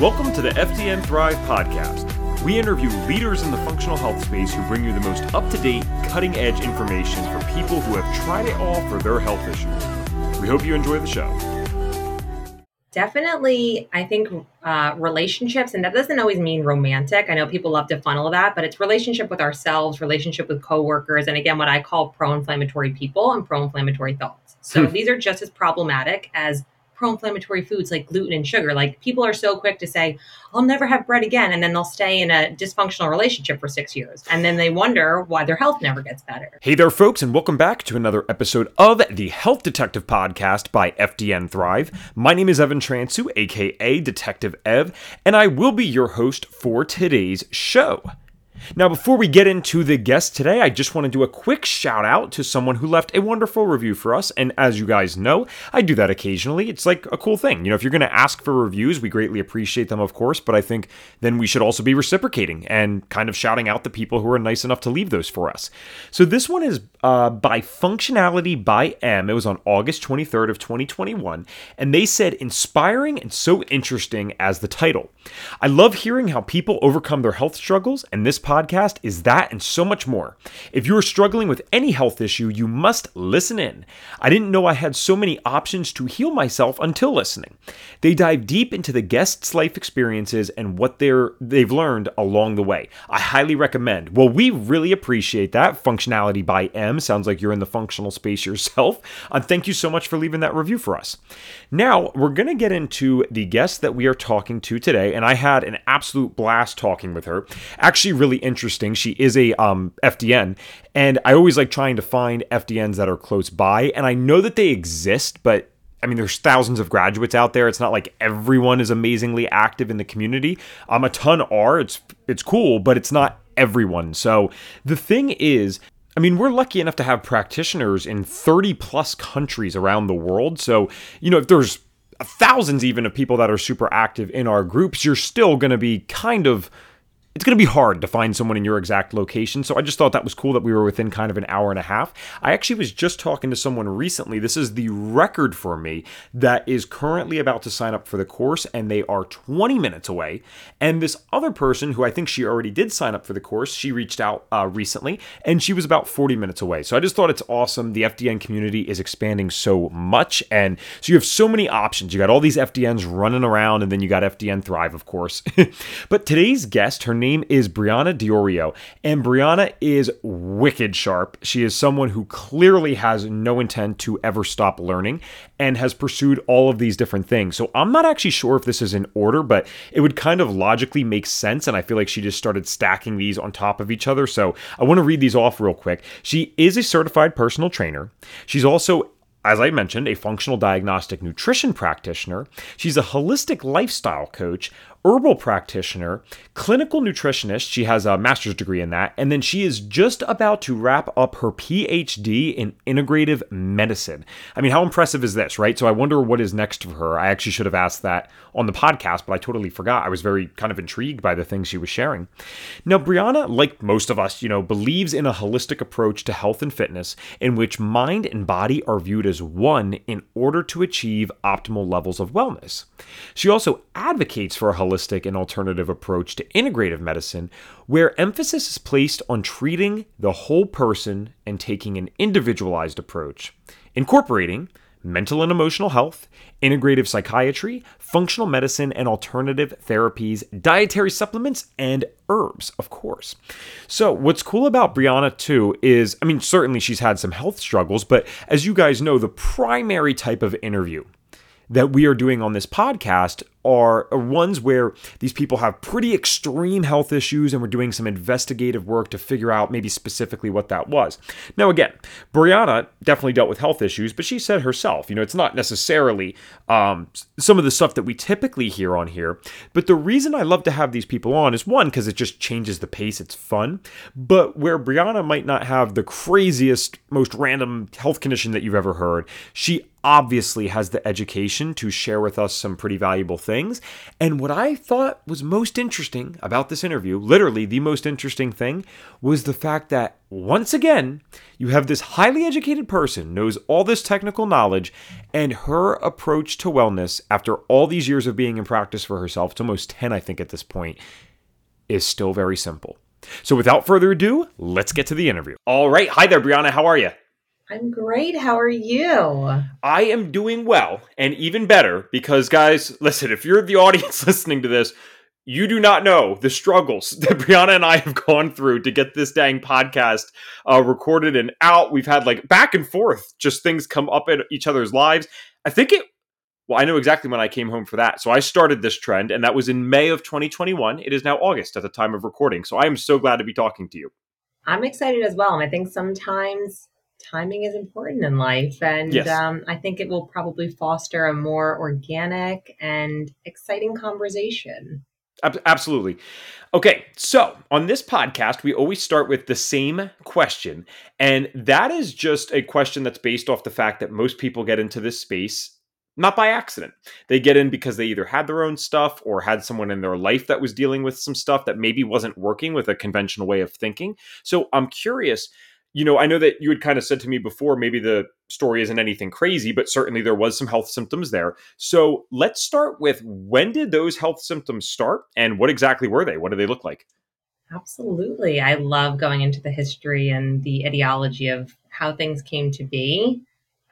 Welcome to the FDN Thrive podcast. We interview leaders in the functional health space who bring you the most up to date, cutting edge information for people who have tried it all for their health issues. We hope you enjoy the show. Definitely, I think uh, relationships, and that doesn't always mean romantic. I know people love to funnel that, but it's relationship with ourselves, relationship with coworkers, and again, what I call pro inflammatory people and pro inflammatory thoughts. So hmm. these are just as problematic as pro-inflammatory foods like gluten and sugar. Like people are so quick to say, "I'll never have bread again," and then they'll stay in a dysfunctional relationship for 6 years. And then they wonder why their health never gets better. Hey there folks and welcome back to another episode of the Health Detective podcast by FDN Thrive. My name is Evan Transue, aka Detective Ev, and I will be your host for today's show. Now, before we get into the guest today, I just want to do a quick shout out to someone who left a wonderful review for us. And as you guys know, I do that occasionally. It's like a cool thing. You know, if you're going to ask for reviews, we greatly appreciate them, of course, but I think then we should also be reciprocating and kind of shouting out the people who are nice enough to leave those for us. So this one is uh, by Functionality by M. It was on August 23rd of 2021, and they said inspiring and so interesting as the title. I love hearing how people overcome their health struggles, and this podcast is that and so much more. If you are struggling with any health issue, you must listen in. I didn't know I had so many options to heal myself until listening. They dive deep into the guests' life experiences and what they're they've learned along the way. I highly recommend. Well, we really appreciate that. Functionality by M sounds like you're in the functional space yourself. And thank you so much for leaving that review for us. Now, we're going to get into the guest that we are talking to today, and I had an absolute blast talking with her. Actually, really really interesting. She is a um, FDN, and I always like trying to find FDNs that are close by. And I know that they exist, but I mean, there's thousands of graduates out there. It's not like everyone is amazingly active in the community. Um, a ton are. It's it's cool, but it's not everyone. So the thing is, I mean, we're lucky enough to have practitioners in 30 plus countries around the world. So you know, if there's thousands even of people that are super active in our groups, you're still going to be kind of it's going to be hard to find someone in your exact location. So I just thought that was cool that we were within kind of an hour and a half. I actually was just talking to someone recently. This is the record for me that is currently about to sign up for the course, and they are 20 minutes away. And this other person, who I think she already did sign up for the course, she reached out uh, recently, and she was about 40 minutes away. So I just thought it's awesome. The FDN community is expanding so much, and so you have so many options. You got all these FDNs running around, and then you got FDN Thrive, of course. but today's guest, her name is Brianna Diorio, and Brianna is wicked sharp. She is someone who clearly has no intent to ever stop learning and has pursued all of these different things. So I'm not actually sure if this is in order, but it would kind of logically make sense. And I feel like she just started stacking these on top of each other. So I want to read these off real quick. She is a certified personal trainer. She's also as I mentioned, a functional diagnostic nutrition practitioner. She's a holistic lifestyle coach, herbal practitioner, clinical nutritionist. She has a master's degree in that. And then she is just about to wrap up her PhD in integrative medicine. I mean, how impressive is this, right? So I wonder what is next for her. I actually should have asked that on the podcast, but I totally forgot. I was very kind of intrigued by the things she was sharing. Now, Brianna, like most of us, you know, believes in a holistic approach to health and fitness in which mind and body are viewed as one in order to achieve optimal levels of wellness. She also advocates for a holistic holistic and alternative approach to integrative medicine, where emphasis is placed on treating the whole person and taking an individualized approach, incorporating mental and emotional health, integrative psychiatry, functional medicine and alternative therapies, dietary supplements, and herbs, of course. So, what's cool about Brianna, too, is I mean, certainly she's had some health struggles, but as you guys know, the primary type of interview that we are doing on this podcast are, ones where these people have pretty extreme health issues and we're doing some investigative work to figure out maybe specifically what that was. Now, again, Brianna definitely dealt with health issues, but she said herself, you know, it's not necessarily um, some of the stuff that we typically hear on here. But the reason I love to have these people on is one, because it just changes the pace, it's fun. But where Brianna might not have the craziest, most random health condition that you've ever heard, she obviously has the education to share with us some pretty valuable things. And what I thought was most interesting about this interview, literally the most interesting thing, was the fact that once again, you have this highly educated person knows all this technical knowledge and her approach to wellness after all these years of being in practice for herself, it's almost 10 I think at this point, is still very simple. So without further ado, let's get to the interview. All right. Hi there, Brianna. How are you? I'm great. How are you? I am doing well and even better because, guys, listen, if you're the audience listening to this, you do not know the struggles that Brianna and I have gone through to get this dang podcast uh, recorded and out. We've had like back and forth, just things come up in each other's lives. I think it well, I know exactly when I came home for that. So I started this trend, and that was in May of 2021. It is now August at the time of recording. So I am so glad to be talking to you. I'm excited as well. And I think sometimes timing is important in life. And yes. um, I think it will probably foster a more organic and exciting conversation. Absolutely. Okay, so on this podcast, we always start with the same question. And that is just a question that's based off the fact that most people get into this space not by accident. They get in because they either had their own stuff or had someone in their life that was dealing with some stuff that maybe wasn't working with a conventional way of thinking. So I'm curious, you know, I know that you had kind of said to me before, maybe the story isn't anything crazy, but certainly there was some health symptoms there. So let's start with when did those health symptoms start and what exactly were they? What do they look like? Absolutely. I love going into the history and the ideology of how things came to be.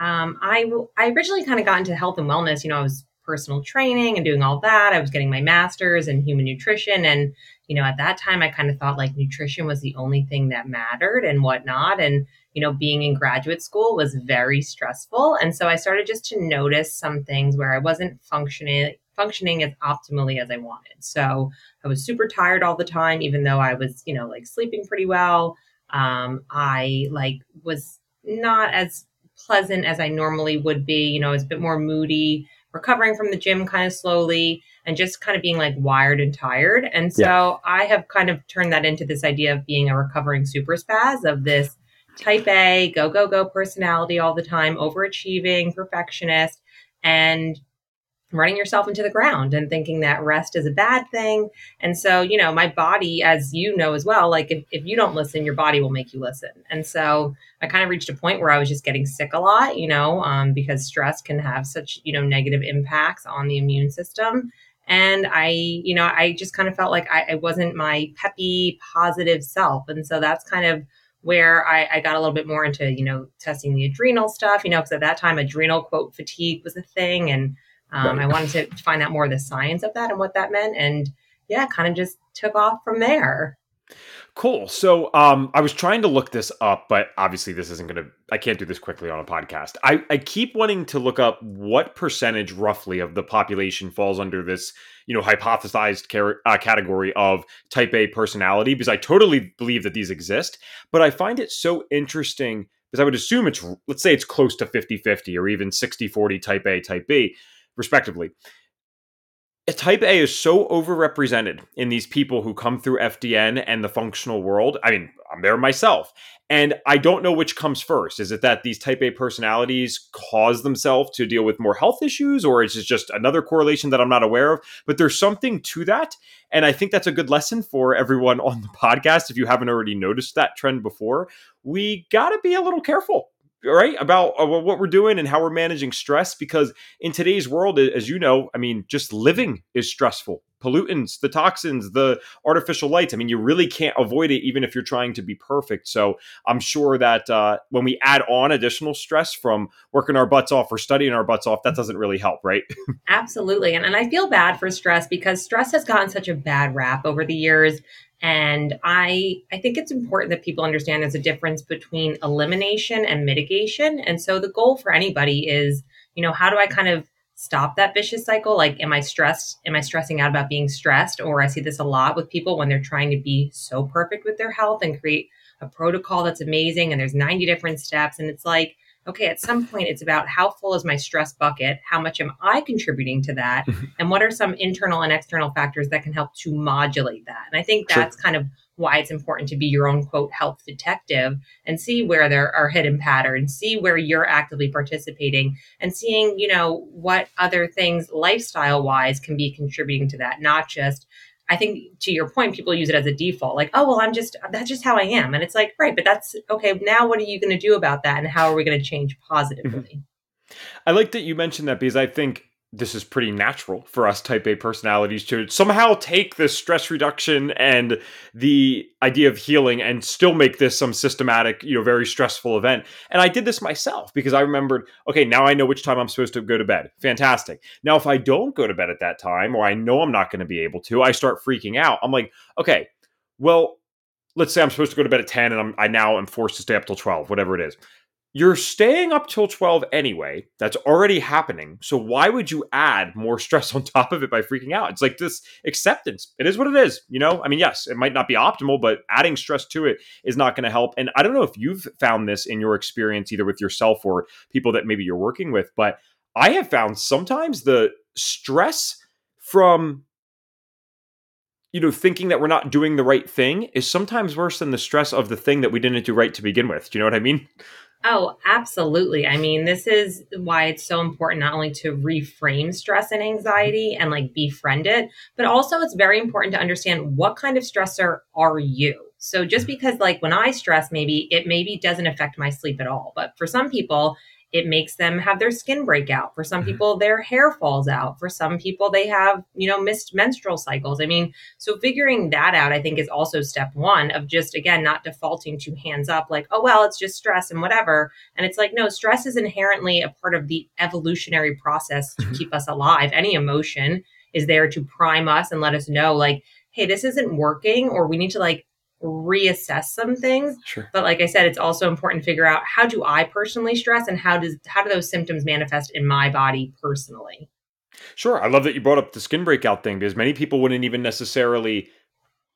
Um, I I originally kind of got into health and wellness. You know, I was personal training and doing all that. I was getting my master's in human nutrition, and you know, at that time, I kind of thought like nutrition was the only thing that mattered and whatnot. And you know, being in graduate school was very stressful, and so I started just to notice some things where I wasn't functioning functioning as optimally as I wanted. So I was super tired all the time, even though I was, you know, like sleeping pretty well. Um, I like was not as pleasant as I normally would be. You know, I was a bit more moody, recovering from the gym kind of slowly, and just kind of being like wired and tired. And so yeah. I have kind of turned that into this idea of being a recovering super spaz of this type A, go, go, go personality all the time, overachieving, perfectionist. And running yourself into the ground and thinking that rest is a bad thing. And so, you know, my body, as you know as well, like if, if you don't listen, your body will make you listen. And so I kind of reached a point where I was just getting sick a lot, you know, um, because stress can have such, you know, negative impacts on the immune system. And I, you know, I just kind of felt like I, I wasn't my peppy, positive self. And so that's kind of where I, I, got a little bit more into, you know, testing the adrenal stuff, you know, because at that time, adrenal quote fatigue was a thing. And um, right. I wanted to find out more of the science of that and what that meant. And yeah, kind of just took off from there. Cool. So um, I was trying to look this up, but obviously this isn't going to, I can't do this quickly on a podcast. I, I keep wanting to look up what percentage roughly of the population falls under this, you know, hypothesized car- uh, category of type A personality, because I totally believe that these exist. But I find it so interesting because I would assume it's, let's say it's close to 50 50 or even 60 40 type A, type B respectively. A type A is so overrepresented in these people who come through FDN and the functional world. I mean, I'm there myself. And I don't know which comes first. Is it that these type A personalities cause themselves to deal with more health issues, or is it just another correlation that I'm not aware of? But there's something to that. And I think that's a good lesson for everyone on the podcast. If you haven't already noticed that trend before, we got to be a little careful right about uh, what we're doing and how we're managing stress because in today's world as you know i mean just living is stressful. Pollutants the toxins the artificial lights i mean you really can't avoid it even if you're trying to be perfect. So i'm sure that uh, when we add on additional stress from working our butts off or studying our butts off that doesn't really help right? Absolutely and, and i feel bad for stress because stress has gotten such a bad rap over the years and I I think it's important that people understand there's a difference between elimination and mitigation. And so the goal for anybody is, you know, how do I kind of stop that vicious cycle? Like, am I stressed? Am I stressing out about being stressed? Or I see this a lot with people when they're trying to be so perfect with their health and create a protocol that's amazing and there's 90 different steps. And it's like, okay, at some point it's about how full is my stress bucket? How much am I contributing to that? And what are some internal and external factors that can help to modulate that? And I think that's sure. kind of why it's important to be your own quote health detective and see where there are hidden patterns, see where you're actively participating and seeing, you know, what other things lifestyle wise can be contributing to that, not just I think to your point, people use it as a default, like, oh, well, I'm just, that's just how I am. And it's like, right, but that's okay. Now, what are you going to do about that? And how are we going to change positively? Mm-hmm. I like that you mentioned that because I think this is pretty natural for us type A personalities to somehow take this stress reduction and the idea of healing and still make this some systematic, you know, very stressful event. And I did this myself because I remembered, okay, now I know which time I'm supposed to go to bed. Fantastic. Now, if I don't go to bed at that time or I know I'm not going to be able to, I start freaking out. I'm like, okay, well, let's say I'm supposed to go to bed at 10 and I'm, I now am forced to stay up till 12, whatever it is you're staying up till 12 anyway. That's already happening. So why would you add more stress on top of it by freaking out? It's like this acceptance. It is what it is. You know, I mean, yes, it might not be optimal, but adding stress to it is not going to help. And I don't know if you've found this in your experience, either with yourself or people that maybe you're working with, but I have found sometimes the stress from you know thinking that we're not doing the right thing is sometimes worse than the stress of the thing that we didn't do right to begin with. Do you know what I mean? Oh, absolutely. I mean, this is why it's so important not only to reframe stress and anxiety and like befriend it, but also it's very important to understand what kind of stressor are you? So just because like when I stress, maybe it maybe doesn't affect my sleep at all. But for some people, it makes them have their skin break out. For some mm-hmm. people, their hair falls out. For some people, they have, you know, missed menstrual cycles. I mean, so figuring that out, I think, is also step one of just, again, not defaulting to hands up, like, oh, well, it's just stress and whatever. And it's like, no, stress is inherently a part of the evolutionary process to mm-hmm. keep us alive. Any emotion is there to prime us and let us know, like, hey, this isn't working, or we need to like reassess some things. Sure. But like I said, it's also important to figure out how do I personally stress and how does how do those symptoms manifest in my body personally? Sure. I love that you brought up the skin breakout thing because many people wouldn't even necessarily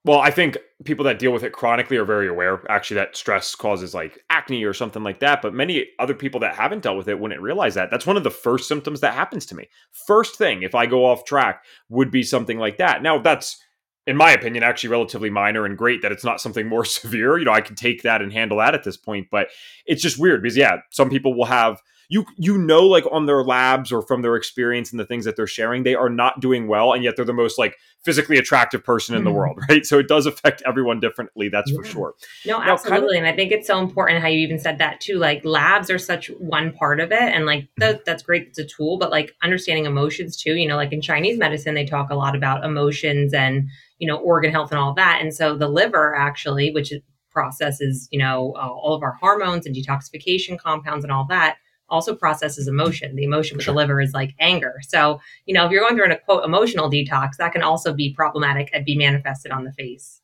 well, I think people that deal with it chronically are very aware actually that stress causes like acne or something like that. But many other people that haven't dealt with it wouldn't realize that. That's one of the first symptoms that happens to me. First thing, if I go off track, would be something like that. Now, that's in my opinion, actually relatively minor and great that it's not something more severe. You know, I can take that and handle that at this point, but it's just weird because yeah, some people will have you you know like on their labs or from their experience and the things that they're sharing, they are not doing well, and yet they're the most like physically attractive person in the mm-hmm. world, right? So it does affect everyone differently, that's yeah. for sure. No, now, absolutely, kind of, and I think it's so important how you even said that too. Like labs are such one part of it, and like mm-hmm. that's great, it's a tool, but like understanding emotions too. You know, like in Chinese medicine, they talk a lot about emotions and you know, organ health and all that. And so the liver actually, which processes, you know, uh, all of our hormones and detoxification compounds and all that, also processes emotion. The emotion with sure. the liver is like anger. So, you know, if you're going through a quote emotional detox, that can also be problematic and be manifested on the face.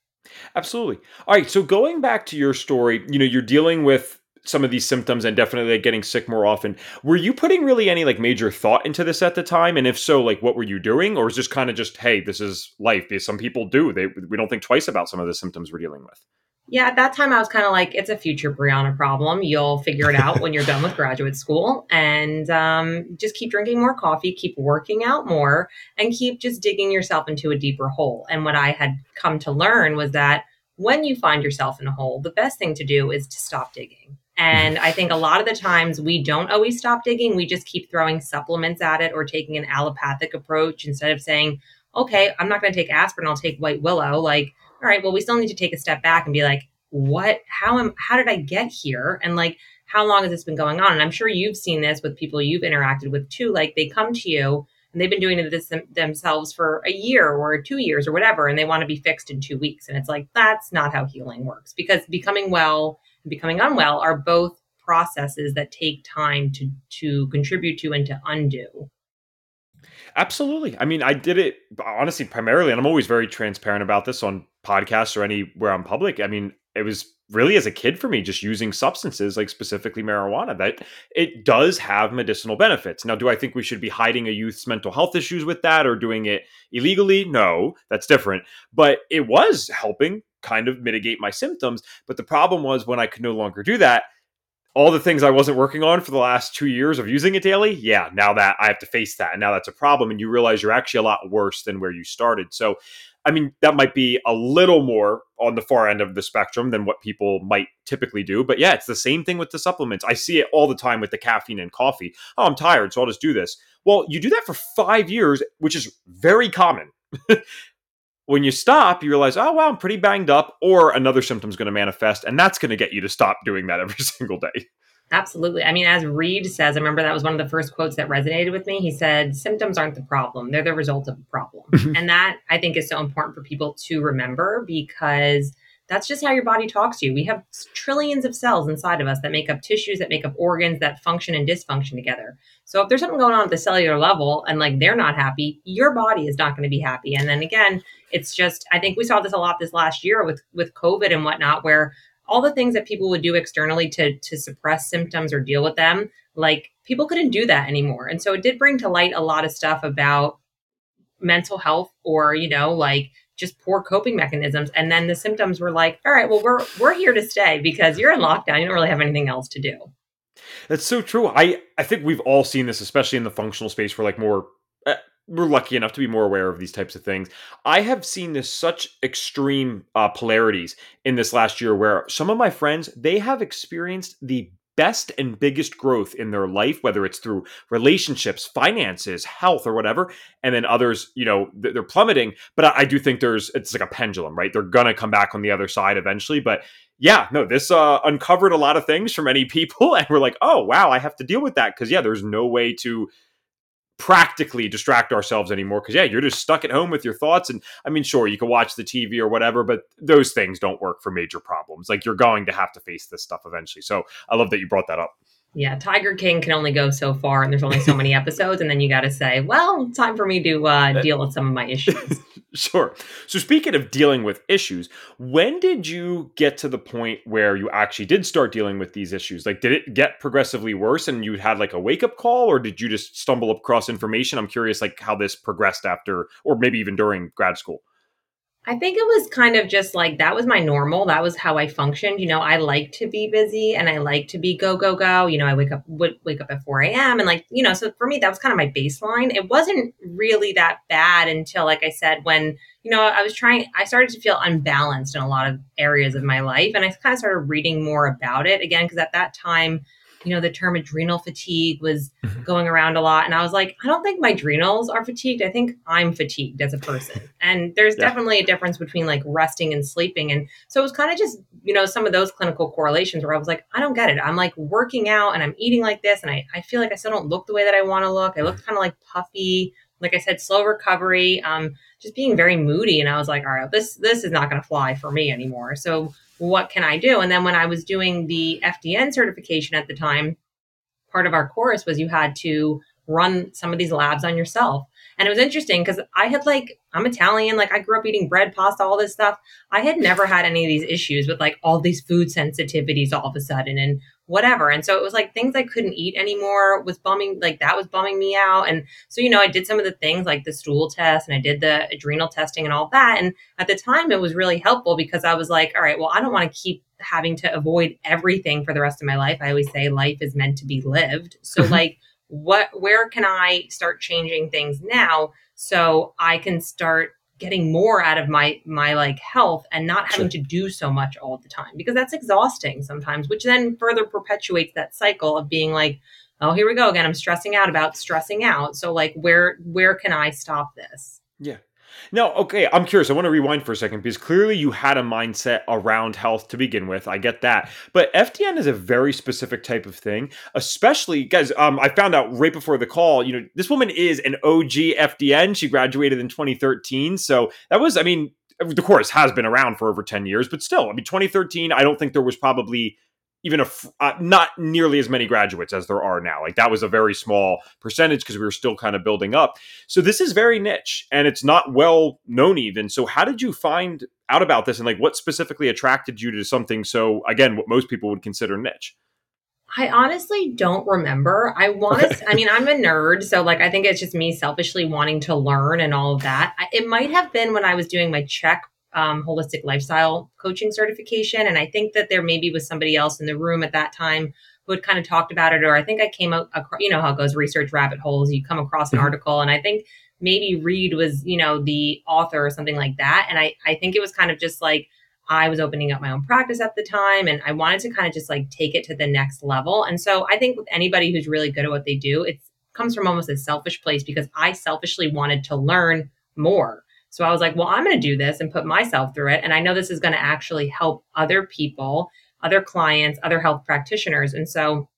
Absolutely. All right. So going back to your story, you know, you're dealing with some of these symptoms and definitely like getting sick more often. Were you putting really any like major thought into this at the time? And if so, like what were you doing? Or is this kind of just, hey, this is life? Because some people do. They we don't think twice about some of the symptoms we're dealing with. Yeah, at that time I was kind of like, it's a future Brianna problem. You'll figure it out when you're done with graduate school, and um, just keep drinking more coffee, keep working out more, and keep just digging yourself into a deeper hole. And what I had come to learn was that when you find yourself in a hole, the best thing to do is to stop digging and I think a lot of the times we don't always stop digging. We just keep throwing supplements at it or taking an allopathic approach instead of saying, okay, I'm not going to take aspirin, I'll take white willow. Like, all right, well, we still need to take a step back and be like, what, how am, how did I get here? And like, how long has this been going on? And I'm sure you've seen this with people you've interacted with too. Like, they come to you and they've been doing this themselves for a year or two years or whatever, and they want to be fixed in two weeks. And it's like, that's not how healing works because becoming well and becoming unwell are both processes that take time to to contribute to and to undo. Absolutely. I mean, I did it honestly primarily, and I'm always very transparent about this on podcasts or anywhere I'm public. I mean, it was really as a kid for me just using substances like specifically marijuana that it does have medicinal benefits now do i think we should be hiding a youth's mental health issues with that or doing it illegally no that's different but it was helping kind of mitigate my symptoms but the problem was when i could no longer do that all the things I wasn't working on for the last two years of using it daily, yeah, now that I have to face that, and now that's a problem, and you realize you're actually a lot worse than where you started. So, I mean, that might be a little more on the far end of the spectrum than what people might typically do. But yeah, it's the same thing with the supplements. I see it all the time with the caffeine and coffee. Oh, I'm tired, so I'll just do this. Well, you do that for five years, which is very common. when you stop, you realize, oh, wow, I'm pretty banged up, or another symptom's going to manifest, and that's going to get you to stop doing that every single day. Absolutely. I mean, as Reed says, I remember that was one of the first quotes that resonated with me. He said, Symptoms aren't the problem, they're the result of a problem. and that I think is so important for people to remember because that's just how your body talks to you. We have trillions of cells inside of us that make up tissues, that make up organs, that function and dysfunction together. So if there's something going on at the cellular level and like they're not happy, your body is not going to be happy. And then again, it's just I think we saw this a lot this last year with with COVID and whatnot, where all the things that people would do externally to to suppress symptoms or deal with them, like people couldn't do that anymore. And so it did bring to light a lot of stuff about mental health or, you know, like just poor coping mechanisms. And then the symptoms were like, all right, well, we're we're here to stay because you're in lockdown. You don't really have anything else to do. That's so true. I I think we've all seen this, especially in the functional space, for like more uh, we're lucky enough to be more aware of these types of things. I have seen this such extreme uh, polarities in this last year where some of my friends they have experienced the best and biggest growth in their life whether it's through relationships finances health or whatever and then others you know they're plummeting but i, do think there's it's like a pendulum right they're gonna come back on the other side eventually but yeah no this uh, uncovered a lot of things for many people and we're like oh wow i have to deal with that because yeah there's no way to practically distract ourselves anymore because yeah you're just stuck at home with your thoughts and i mean sure you can watch the tv or whatever but those things don't work for major problems. Like you're going to have to face this stuff eventually. So i love that you brought that up yeah, Tiger King can only go so far, and there's only so many episodes, and then you got to say, "Well, time for me to uh, deal with some of my issues." sure. So, speaking of dealing with issues, when did you get to the point where you actually did start dealing with these issues? Like, did it get progressively worse, and you had like a wake up call, or did you just stumble across information? I'm curious, like how this progressed after, or maybe even during grad school. I think it was kind of just like that was my normal. That was how I functioned. You know, I like to be busy and I like to be go, go, go. You know, I wake up, would wake up at 4 a.m. And like, you know, so for me, that was kind of my baseline. It wasn't really that bad until, like I said, when, you know, I was trying, I started to feel unbalanced in a lot of areas of my life. And I kind of started reading more about it again, because at that time, you know, the term adrenal fatigue was mm-hmm. going around a lot. And I was like, I don't think my adrenals are fatigued. I think I'm fatigued as a person. And there's yeah. definitely a difference between like resting and sleeping. And so it was kind of just, you know, some of those clinical correlations where I was like, I don't get it. I'm like working out and I'm eating like this. And I, I feel like I still don't look the way that I want to look. I look kind of like puffy. Like I said, slow recovery, um, just being very moody. And I was like, all right, this this is not going to fly for me anymore. So what can I do? And then when I was doing the FDN certification at the time, part of our course was you had to run some of these labs on yourself. And it was interesting because I had like, I'm Italian, like I grew up eating bread, pasta, all this stuff. I had never had any of these issues with like all these food sensitivities all of a sudden. And whatever. And so it was like things I couldn't eat anymore was bumming, like that was bumming me out. And so, you know, I did some of the things like the stool test and I did the adrenal testing and all that. And at the time, it was really helpful because I was like, all right, well, I don't want to keep having to avoid everything for the rest of my life. I always say life is meant to be lived. So, like, what, where can I start changing things now so I can start getting more out of my my like health and not having sure. to do so much all the time? Because that's exhausting sometimes which then further perpetuates that cycle of being like oh here we go again. I'm stressing out about stressing out. So like where where can i stop this? Yeah no, okay, I'm curious. I want to rewind for a second because clearly you had a mindset around health to begin with. I get that. But FDN is a very specific type of thing, especially guys, um I found out right before the call, you know, this woman is an OG FDN. She graduated in 2013. So that was I mean, the course has been around for over 10 years, but still, I mean 2013, I don't think there was probably even a uh, not nearly as many graduates as there are now. Like that was a very small percentage because we were still kind of building up. So this is very niche and it's not well known even. So how did you find out about this and like what specifically attracted you to something so again what most people would consider niche? I honestly don't remember. I want to, I mean, I'm a nerd. So, like, I think it's just me selfishly wanting to learn and all of that. It might have been when I was doing my CHEK um, holistic lifestyle coaching certification. And I think that there maybe was somebody else in the room at that time who had kind of talked about it, or I think I came out, you know how it goes, research rabbit holes. You come across an mm-hmm. article, and I think maybe Reed was, you know, the author or something like that. And I, I think it was kind of just like I was opening up my own practice at the time, and I wanted to kind of just like take it to the next level. And so I think with anybody who's really good at what they do, it comes from almost a selfish place because I selfishly wanted to learn more. So I was like, well, I'm going to do this and put myself through it. And I know this is going to actually help other people, other clients, other health practitioners. And so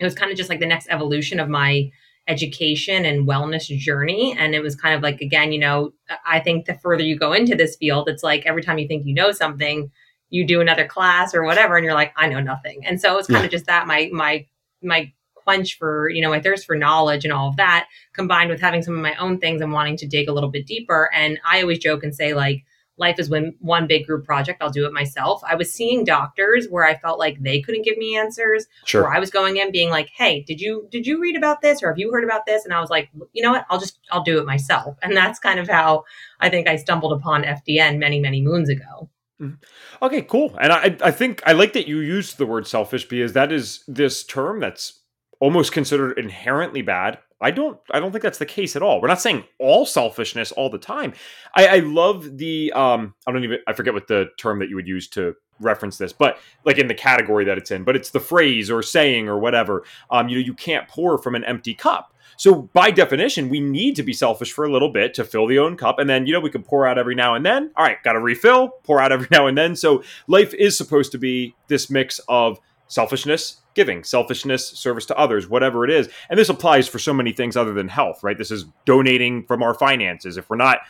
it was kind of just like the next evolution of my education and wellness journey. And it was kind of like, again, you know, I think the further you go into this field, it's like every time you think you know something, you do another class or whatever, and you're like, I know nothing. And so it's kind yeah. of just that my, my, my quench for you know my thirst for knowledge and all of that combined with having some of my own things and wanting to dig a little bit deeper. And i always joke and say like life is when one big group project. I'll do it myself. I was seeing doctors where i felt like they couldn't give me answers. Sure. or i was going in being like hey did you did you read about this or have you heard about this? And i was like you know what? I'll just i'll do it myself. And that's kind of how i think i stumbled upon fdn many many moons ago. Mm-hmm. Okay, cool. And I, I think I like that you used the word selfish because that is this term that's almost considered inherently bad. I don't I don't think that's the case at all. We're not saying all selfishness all the time. I, I love the um I don't even I forget what the term that you would use to reference this, but like in the category that it's in, but it's the phrase or saying or whatever. Um, you know, you can't pour from an empty cup. So by definition, we need to be selfish for a little bit to fill the own cup, and then you know we can pour out every now and then. All right, got to refill, pour out every now and then. So life is supposed to be this mix of selfishness, giving, selfishness, service to others, whatever it is. And this applies for so many things other than health, right? This is donating from our finances. If we're not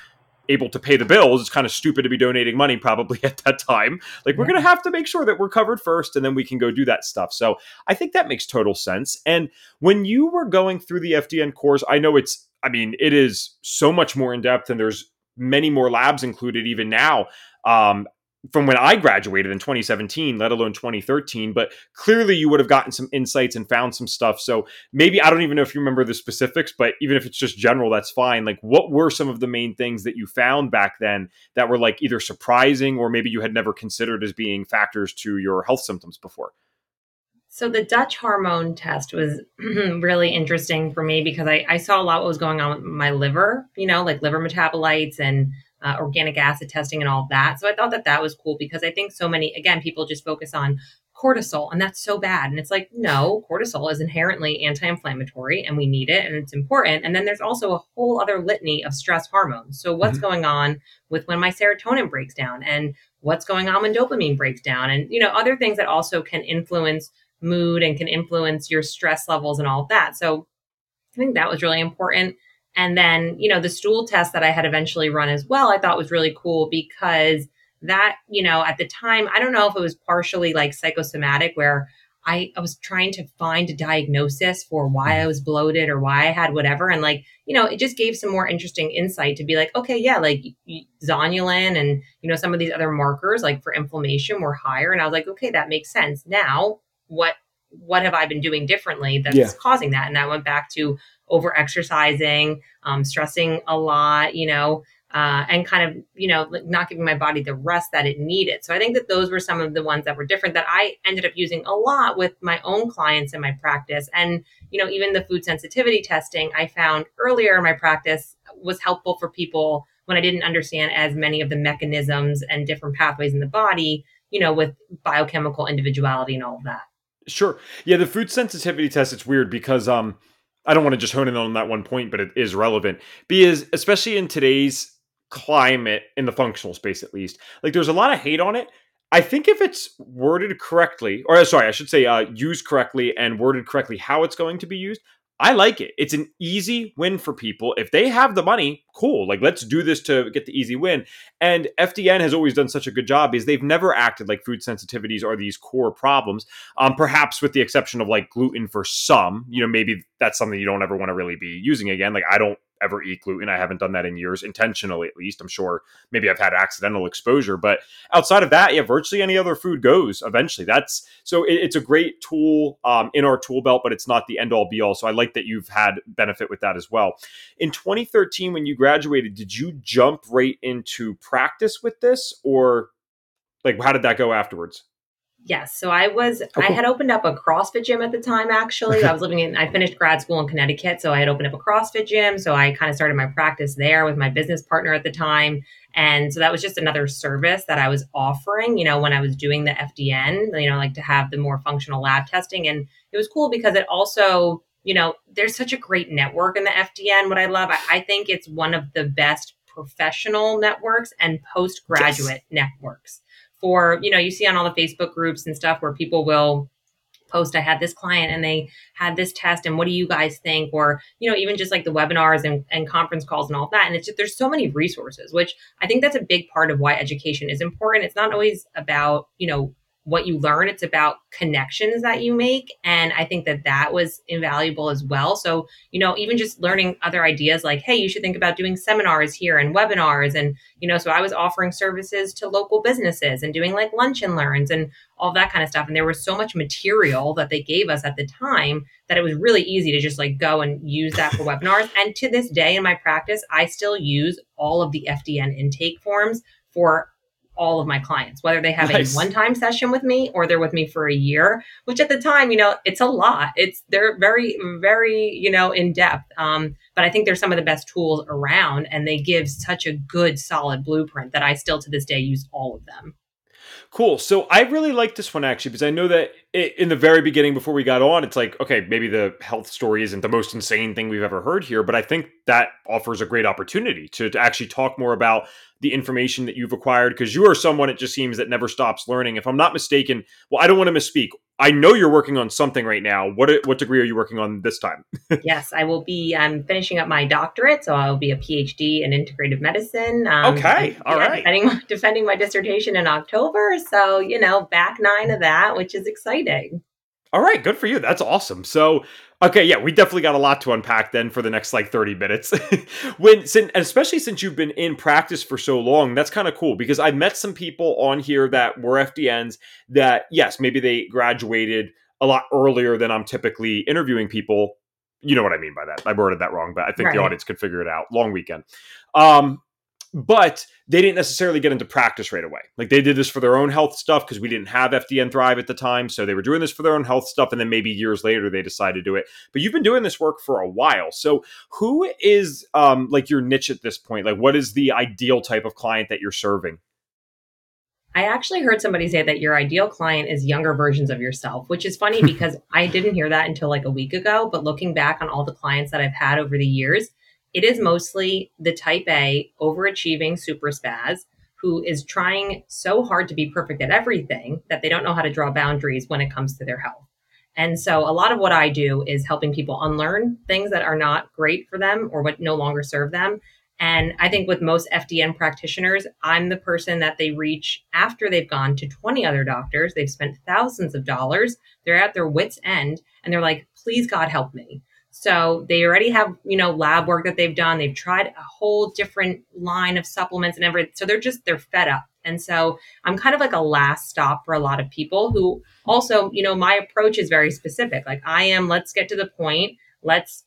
able to pay the bills, it's kind of stupid to be donating money probably at that time. Like we're going to have to make sure that we're covered first and then we can go do that stuff. So I think that makes total sense. And when you were going through the FDN course, I know it's, I mean, it is so much more in depth and there's many more labs included even now. Um, from when I graduated in 2017, let alone 2013. But clearly, you would have gotten some insights and found some stuff. So maybe I don't even know if you remember the specifics, but even if it's just general, that's fine. Like, what were some of the main things that you found back then that were like either surprising or maybe you had never considered as being factors to your health symptoms before? So the Dutch hormone test was really interesting for me because I, I saw a lot what was going on with my liver, you know, like liver metabolites and uh, organic acid testing and all of that. So I thought that that was cool because I think so many, again, people just focus on cortisol and that's so bad. And it's like, no, cortisol is inherently anti inflammatory and we need it and it's important. And then there's also a whole other litany of stress hormones. So what's mm-hmm. going on with when my serotonin breaks down and what's going on when dopamine breaks down and, you know, other things that also can influence mood and can influence your stress levels and all of that. So I think that was really important. And then, you know, the stool test that I had eventually run as well, I thought was really cool because that, you know, at the time, I don't know if it was partially like psychosomatic where I, I was trying to find a diagnosis for why mm-hmm. I was bloated or why I had whatever. And like, you know, it just gave some more interesting insight to be like, okay, yeah, like zonulin and, you know, some of these other markers like for inflammation were higher. And I was like, okay, that makes sense. Now, what what have I been doing differently that's yeah. causing that? And I went back to over exercising, um, stressing a lot, you know, uh, and kind of, you know, not giving my body the rest that it needed. So I think that those were some of the ones that were different that I ended up using a lot with my own clients in my practice. And, you know, even the food sensitivity testing I found earlier in my practice was helpful for people when I didn't understand as many of the mechanisms and different pathways in the body, you know, with biochemical individuality and all of that. Sure. Yeah, the food sensitivity test, it's weird because um I don't want to just hone in on that one point, but it is relevant because especially in today's climate in the functional space at least, like there's a lot of hate on it. I think if it's worded correctly, or sorry, I should say uh, used correctly and worded correctly how it's going to be used, I like it. It's an easy win for people. If they have the money, cool. Like let's do this to get the easy win. And FDN has always done such a good job is they've never acted like food sensitivities are these core problems. Um, perhaps with the exception of like gluten for some, you know, maybe that's something you don't ever want to really be using again. Like I don't ever eat gluten. I haven't done that in years, intentionally at least. I'm sure maybe I've had accidental exposure, but outside of that, yeah, virtually any other food goes eventually. That's so it, it's a great tool um, in our tool belt, but it's not the end all be all. So I like that you've had benefit with that as well. In 2013, when you graduated, did you jump right into practice with this, or like how did that go afterwards? Yes. So I was, oh, cool. I had opened up a CrossFit gym at the time, actually. I was living in, I finished grad school in Connecticut. So I had opened up a CrossFit gym. So I kind of started my practice there with my business partner at the time. And so that was just another service that I was offering, you know, when I was doing the FDN, you know, like to have the more functional lab testing. And it was cool because it also, you know, there's such a great network in the FDN. What I love, I, I think it's one of the best professional networks and postgraduate yes. networks for, you know, you see on all the Facebook groups and stuff where people will post, I had this client and they had this test and what do you guys think? Or, you know, even just like the webinars and, and conference calls and all that. And it's just, there's so many resources, which I think that's a big part of why education is important. It's not always about, you know, what you learn it's about connections that you make and i think that that was invaluable as well. So you know even just learning other ideas like hey you should think about doing seminars here and webinars and you know so i was offering services to local businesses and doing like lunch and learns and all that kind of stuff. And there was so much material that they gave us at the time that it was really easy to just like go and use that for webinars. And to this day in my practice i still use all of the fdn intake forms for all of my clients, whether they have nice. a one time session with me or they're with me for a year, which at the time, you know, it's a lot. It's, they're very, very, you know, in depth. Um, but I think they're some of the best tools around and they give such a good, solid blueprint that I still to this day use all of them. Cool. So I really like this one actually because I know that it, in the very beginning before we got on, it's like, okay, maybe the health story isn't the most insane thing we've ever heard here, but I think that offers a great opportunity to, to actually talk more about the information that you've acquired because you are someone it just seems that never stops learning. If I'm not mistaken, well, I don't want to misspeak. I know you're working on something right now. What what degree are you working on this time? yes, I will be. I'm finishing up my doctorate, so I'll be a PhD in integrative medicine. Um, okay, all yeah, right. Defending, defending my dissertation in October, so you know, back nine of that, which is exciting. All right, good for you. That's awesome. So, okay, yeah, we definitely got a lot to unpack then for the next like 30 minutes. when since, especially since you've been in practice for so long, that's kind of cool because I've met some people on here that were FDNs that yes, maybe they graduated a lot earlier than I'm typically interviewing people. You know what I mean by that. I worded that wrong, but I think right. the audience could figure it out. Long weekend. Um, but they didn't necessarily get into practice right away. Like they did this for their own health stuff because we didn't have FDN Thrive at the time. So they were doing this for their own health stuff. And then maybe years later, they decided to do it. But you've been doing this work for a while. So who is um, like your niche at this point? Like what is the ideal type of client that you're serving? I actually heard somebody say that your ideal client is younger versions of yourself, which is funny because I didn't hear that until like a week ago. But looking back on all the clients that I've had over the years, it is mostly the type A overachieving super spaz who is trying so hard to be perfect at everything that they don't know how to draw boundaries when it comes to their health. And so a lot of what I do is helping people unlearn things that are not great for them or what no longer serve them. And I think with most FDN practitioners, I'm the person that they reach after they've gone to 20 other doctors. They've spent thousands of dollars. They're at their wits' end and they're like, please, God, help me. So they already have, you know, lab work that they've done. They've tried a whole different line of supplements and everything. So they're just they're fed up. And so I'm kind of like a last stop for a lot of people who also, you know, my approach is very specific. Like I am, let's get to the point. Let's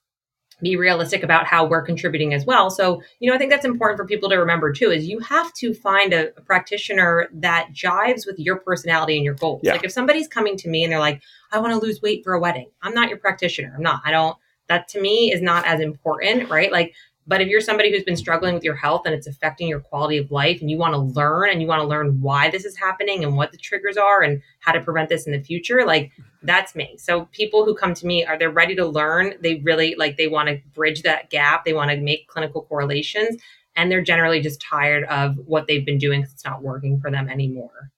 be realistic about how we're contributing as well. So, you know, I think that's important for people to remember too is you have to find a, a practitioner that jives with your personality and your goals. Yeah. Like if somebody's coming to me and they're like, I want to lose weight for a wedding. I'm not your practitioner. I'm not. I don't that to me is not as important, right? Like, but if you're somebody who's been struggling with your health and it's affecting your quality of life and you want to learn and you want to learn why this is happening and what the triggers are and how to prevent this in the future, like that's me. So people who come to me are they're ready to learn? They really like they want to bridge that gap. They want to make clinical correlations and they're generally just tired of what they've been doing because it's not working for them anymore.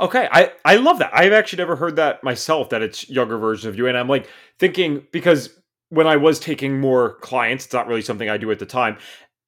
Okay, I I love that. I've actually never heard that myself that it's younger version of you and I'm like thinking because when I was taking more clients, it's not really something I do at the time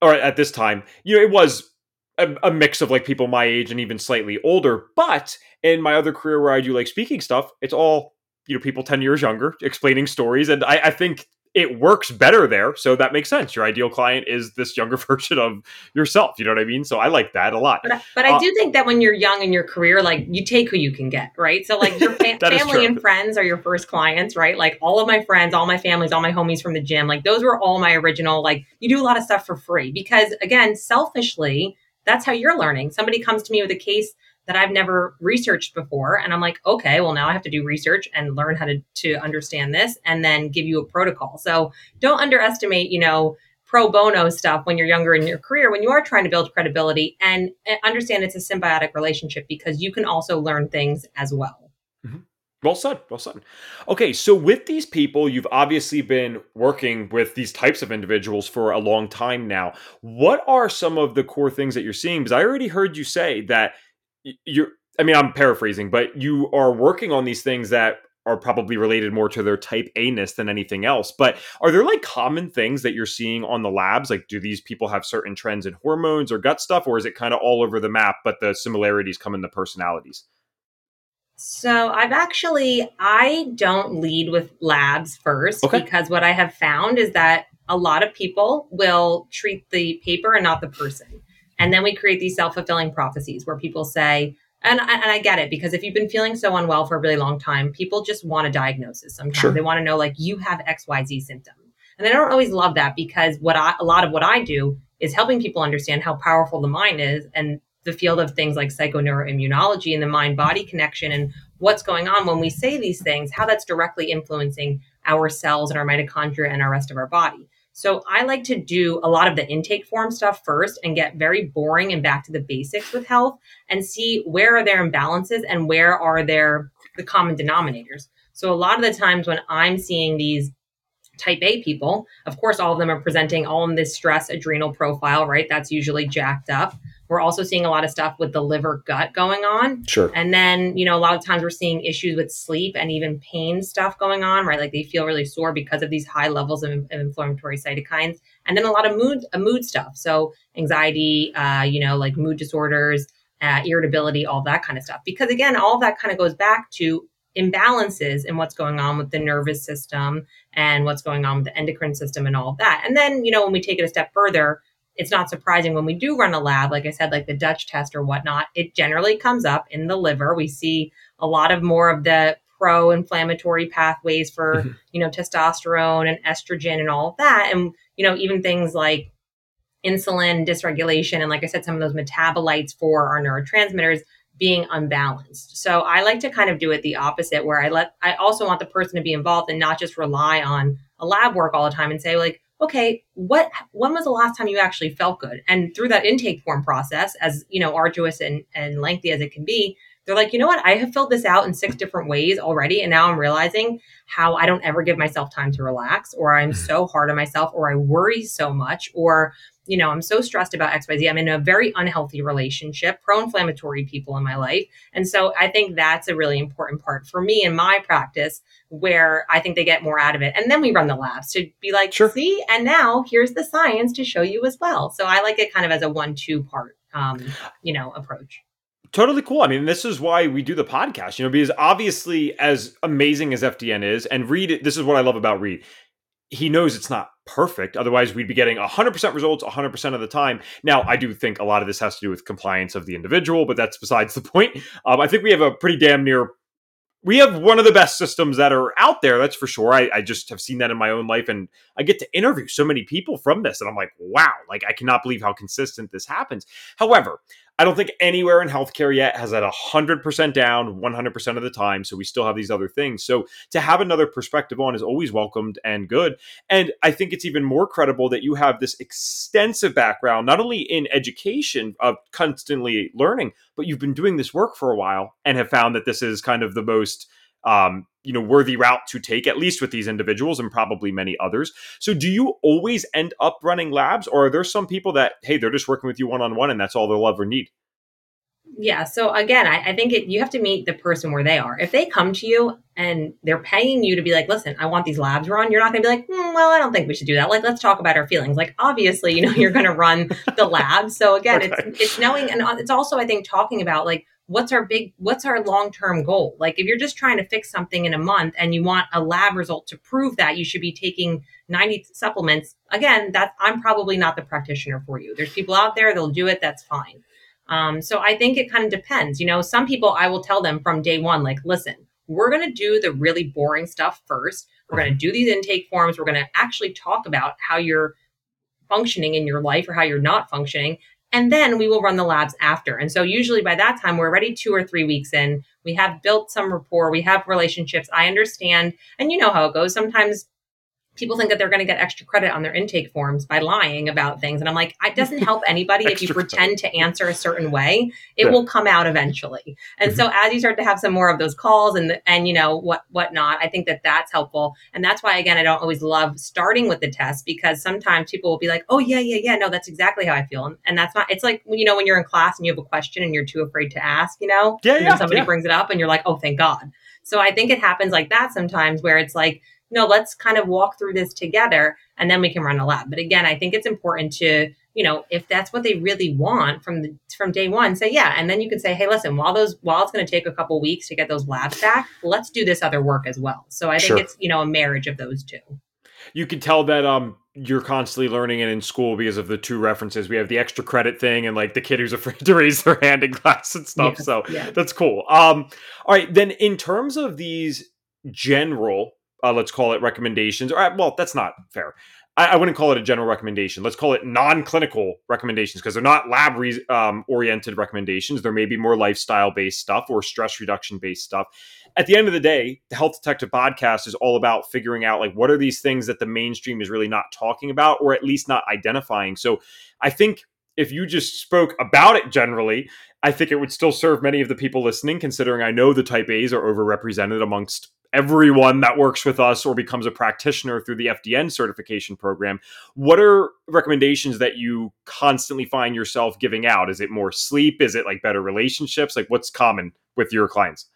or at this time. You know, it was a, a, mix of like people my age and even slightly older. But in my other career where I do like speaking stuff, it's all you know people ten years younger explaining stories, and I, I think it works better there. So that makes sense. Your ideal client is this younger version of yourself. You know what I mean? So I like that a lot. But, but I uh, do think that when you're young in your career, like you take who you can get, right? So like your fa- family and friends are your first clients, right? Like all of my friends, all my families, all my homies from the gym, like those were all my original, like you do a lot of stuff for free because again, selfishly, that's how you're learning. Somebody comes to me with a case that I've never researched before. And I'm like, okay, well, now I have to do research and learn how to, to understand this and then give you a protocol. So don't underestimate, you know, pro bono stuff when you're younger in your career, when you are trying to build credibility and understand it's a symbiotic relationship because you can also learn things as well. Mm-hmm. Well said. Well said. Okay, so with these people, you've obviously been working with these types of individuals for a long time now. What are some of the core things that you're seeing? Because I already heard you say that you're, I mean, I'm paraphrasing, but you are working on these things that are probably related more to their type A ness than anything else. But are there like common things that you're seeing on the labs? Like, do these people have certain trends in hormones or gut stuff, or is it kind of all over the map, but the similarities come in the personalities? So I've actually I don't lead with labs first okay. because what I have found is that a lot of people will treat the paper and not the person. And then we create these self-fulfilling prophecies where people say, and, and I get it because if you've been feeling so unwell for a really long time, people just want a diagnosis. Sometimes sure. they want to know like you have XYZ symptom. And I don't always love that because what I, a lot of what I do is helping people understand how powerful the mind is and the field of things like psychoneuroimmunology and the mind body connection and what's going on when we say these things, how that's directly influencing our cells and our mitochondria and our rest of our body. So I like to do a lot of the intake form stuff first and get very boring and back to the basics with health and see where are there imbalances and where are there the common denominators. So a lot of the times when I'm seeing these type A people, of course, all of them are presenting all in this stress adrenal profile, right? That's usually jacked up. We're also seeing a lot of stuff with the liver gut going on. Sure. And then, you know, a lot of times we're seeing issues with sleep and even pain stuff going on, right? Like they feel really sore because of these high levels of, of inflammatory cytokines. And then a lot of mood, uh, mood stuff. So anxiety, uh, you know, like mood disorders, uh, irritability, all that kind of stuff. Because again, all that kind of goes back to imbalances in what's going on with the nervous system and what's going on with the endocrine system and all of that. And then, you know, when we take it a step further, it's not surprising when we do run a lab, like I said, like the Dutch test or whatnot, it generally comes up in the liver. We see a lot of more of the pro-inflammatory pathways for, mm-hmm. you know, testosterone and estrogen and all of that. And, you know, even things like insulin dysregulation and like I said, some of those metabolites for our neurotransmitters being unbalanced. So I like to kind of do it the opposite where I let I also want the person to be involved and not just rely on a lab work all the time and say like okay, what when was the last time you actually felt good? And through that intake form process, as you know, arduous and, and lengthy as it can be, they're like, you know what, I have filled this out in six different ways already. And now I'm realizing how I don't ever give myself time to relax, or I'm mm-hmm. so hard on myself, or I worry so much, or you know, I'm so stressed about XYZ. I'm in a very unhealthy relationship, pro inflammatory people in my life. And so I think that's a really important part for me in my practice where I think they get more out of it. And then we run the labs to be like, sure. see, and now here's the science to show you as well. So I like it kind of as a one two part, um, you know, approach totally cool. I mean, this is why we do the podcast, you know, because obviously, as amazing as FDN is, and Reed, this is what I love about Reed he knows it's not perfect. Otherwise, we'd be getting 100% results 100% of the time. Now, I do think a lot of this has to do with compliance of the individual, but that's besides the point. Um, I think we have a pretty damn near we have one of the best systems that are out there. That's for sure. I, I, just have seen that in my own life, and I get to interview so many people from this, and I'm like, wow, like I cannot believe how consistent this happens. However, I don't think anywhere in healthcare yet has that 100% down 100% of the time. So we still have these other things. So to have another perspective on is always welcomed and good. And I think it's even more credible that you have this extensive background, not only in education of constantly learning, but you've been doing this work for a while and have found that this is kind of the most um, you know worthy route to take at least with these individuals and probably many others. So do you always end up running labs or are there some people that hey they're just working with you one-on-one and that's all they'll ever need? Yeah so again i, I think it, you have to meet the person where they are. If they come to you and they're paying you to be like listen i want these labs run you're not going to be like mm, well i don't think we should do that. Like let's talk about our feelings. Like obviously you know you're going to run the lab. So again okay. it's it's knowing and it's also i think talking about like what's our big what's our long-term goal? Like if you're just trying to fix something in a month and you want a lab result to prove that you should be taking 90 supplements. Again that i'm probably not the practitioner for you. There's people out there they'll do it that's fine. Um, so i think it kind of depends you know? Some people i will tell them from day one like listen we're going to do the really boring stuff first. We're going to do these intake forms. We're going to actually talk about how you're functioning in your life or how you're not functioning And then we will run the labs after. And so usually by that time, we're already two or three weeks in. We have built some rapport, we have relationships. I understand. And you know how it goes. Sometimes people think that they're going to get extra credit on their intake forms by lying about things. And i'm like it doesn't help anybody if you pretend to answer a certain way. It yeah. will come out eventually. And mm-hmm. so as you start to have some more of those calls and and you know what whatnot i think that that's helpful. And that's why again i don't always love starting with the test because sometimes people will be like oh yeah yeah yeah. No that's exactly how i feel. And, and that's not it's like you know when you're in class and you have a question and you're too afraid to ask you know? Yeah, yeah somebody yeah. brings it up and you're like oh thank god. So i think it happens like that sometimes where it's like no, let's kind of walk through this together and then we can run a lab. But again, I think it's important to, you know, if that's what they really want from the from day one, say yeah. And then you can say, hey, listen, while those while it's going to take a couple weeks to get those labs back, let's do this other work as well. So I think sure. it's, you know, a marriage of those two. You can tell that um you're constantly learning it in school because of the two references. We have the extra credit thing and like the kid who's afraid to raise their hand in class and stuff. Yes, so yeah. that's cool. Um, all right, then in terms of these general uh, let's call it recommendations. Or well, that's not fair. I, I, wouldn't call it a general recommendation. Let's call it non-clinical recommendations because they're not lab re- um, oriented recommendations. There may be more lifestyle based stuff or stress reduction based stuff. At the end of the day, the Health Detective podcast is all about figuring out like what are these things that the mainstream is really not talking about or at least not identifying. So I think if you just spoke about it generally, I think it would still serve many of the people listening, considering I know the type A's are overrepresented amongst everyone that works with us or becomes a practitioner through the FDN certification program. What are recommendations that you constantly find yourself giving out? Is it more sleep? Is it like better relationships? Like what's common with your clients?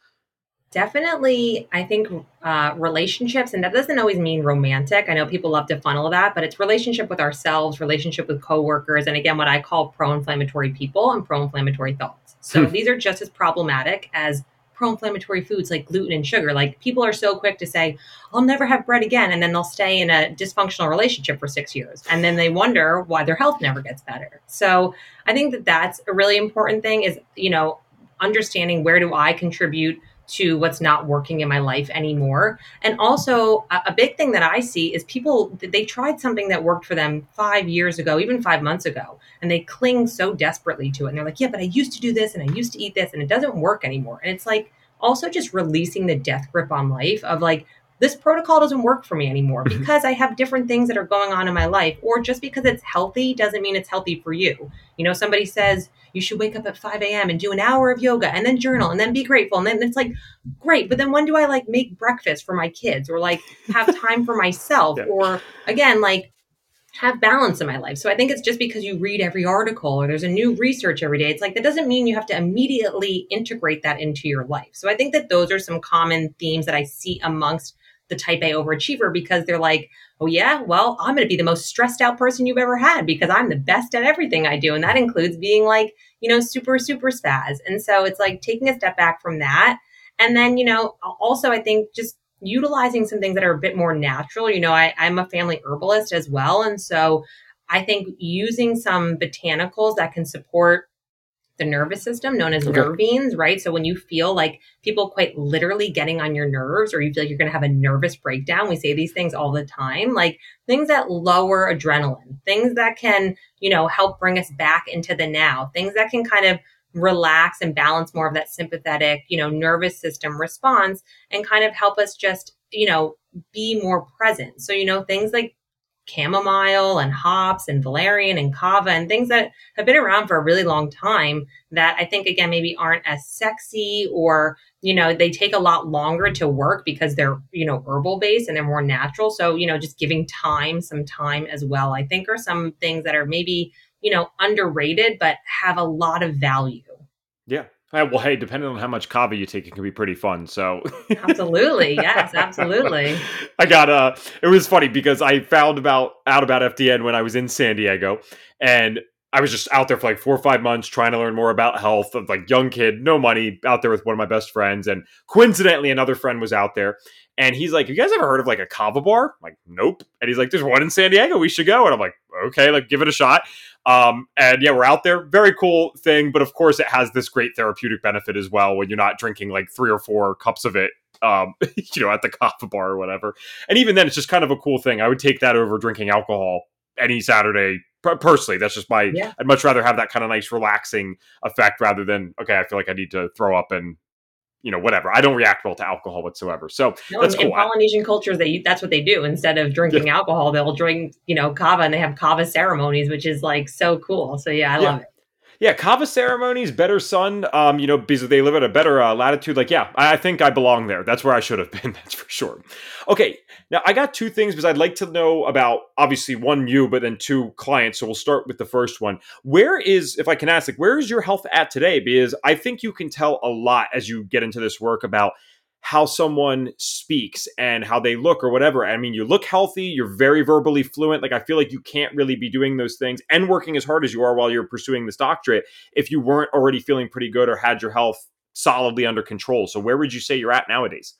Definitely, I think uh, relationships, and that doesn't always mean romantic. I know people love to funnel that, but it's relationship with ourselves, relationship with coworkers, and again, what I call pro inflammatory people and pro inflammatory thoughts. So hmm. these are just as problematic as pro-inflammatory foods like gluten and sugar. Like people are so quick to say, "I'll never have bread again," and then they'll stay in a dysfunctional relationship for six years, and then they wonder why their health never gets better. So I think that that's a really important thing. Is you know understanding where do I contribute to what's not working in my life anymore. And also, a, a, big thing that I see is people, they tried something that worked for them five years ago, even five months ago, and they cling so desperately to it. And they're like, yeah, but I used to do this and I used to eat this and it doesn't work anymore. And it's like also just releasing the death grip on life of like, this protocol doesn't work for me anymore mm-hmm. because I have different things that are going on in my life, or just because it's healthy doesn't mean it's healthy for you. You know, somebody says you should wake up at 5 a.m. and do an hour of yoga and then journal and then be grateful. And then it's like, great. But then when do I like make breakfast for my kids or like have time for myself? Yeah. Or again, like have balance in my life. So I think it's just because you read every article or there's a new research every day. It's like that doesn't mean you have to immediately integrate that into your life. So I think that those are some common themes that I see amongst the type A overachiever because they're like, oh, yeah, well, I'm going to be the most stressed out person you've ever had because I'm the best at everything I do. And that includes being like, you know, super, super spaz. And so it's like taking a step back from that. And then, you know, also, I think just utilizing some things that are a bit more natural. You know, I, I'm a family herbalist as well. And so I think using some botanicals that can support the nervous system known as okay. nervines, right? So when you feel like people quite literally getting on your nerves or you feel like you're going to have a nervous breakdown, we say these things all the time, like things that lower adrenaline, things that can, you know, help bring us back into the now, things that can kind of relax and balance more of that sympathetic, you know, nervous system response and kind of help us just, you know, be more present. So, you know, things like chamomile and hops and valerian and kava and things that have been around for a really long time that I think again maybe aren't as sexy or you know they take a lot longer to work because they're you know herbal based and they're more natural so you know just giving time some time as well I think are some things that are maybe you know, underrated, but have a lot of value. Yeah. Well, hey, depending on how much kava you take, it can be pretty fun. So, absolutely, yes, absolutely. I got uh It was funny because I found about out about FDN when I was in San Diego, and I was just out there for like four or five months trying to learn more about health. Of like young kid, no money, out there with one of my best friends, and coincidentally, another friend was out there, and he's like, "You guys ever heard of like a kava bar?" I'm like, "Nope." And he's like, "There's one in San Diego. We should go." And I'm like, "Okay, like give it a shot." Um, and yeah, we're out there. Very cool thing. But of course, it has this great therapeutic benefit as well when you're not drinking like three or four cups of it, um, you know, at the coffee bar or whatever. And even then, it's just kind of a cool thing. I would take that over drinking alcohol any Saturday personally, that's just my. Yeah. I'd much rather have that kind of nice, relaxing effect rather than okay, I feel like I need to throw up and you know whatever. I don't react well to alcohol whatsoever. So No, that's in, cool. in Polynesian cultures, they that's what they do. Instead of drinking alcohol, they'll drink, you know, kava, and they have kava ceremonies, which is like so cool. So yeah, I Yeah. love it. Yeah, kava ceremonies, better sun. Um, you know, because they live at a better uh, latitude. Like, yeah, I I think I belong there. That's where I should have been. That's for sure. Okay, now I got two things because I'd like to know about obviously one you, but then two clients. So we'll start with the first one. Where is, if I can ask, like, where is your health at today? Because I think you can tell a lot as you get into this work about how someone speaks and how they look or whatever. I mean, you look healthy, you're very verbally fluent. Like, I feel like you can't really be doing those things and working as hard as you are while you're pursuing this doctorate if you weren't already feeling pretty good or had your health solidly under control. So, where would you say you're at nowadays?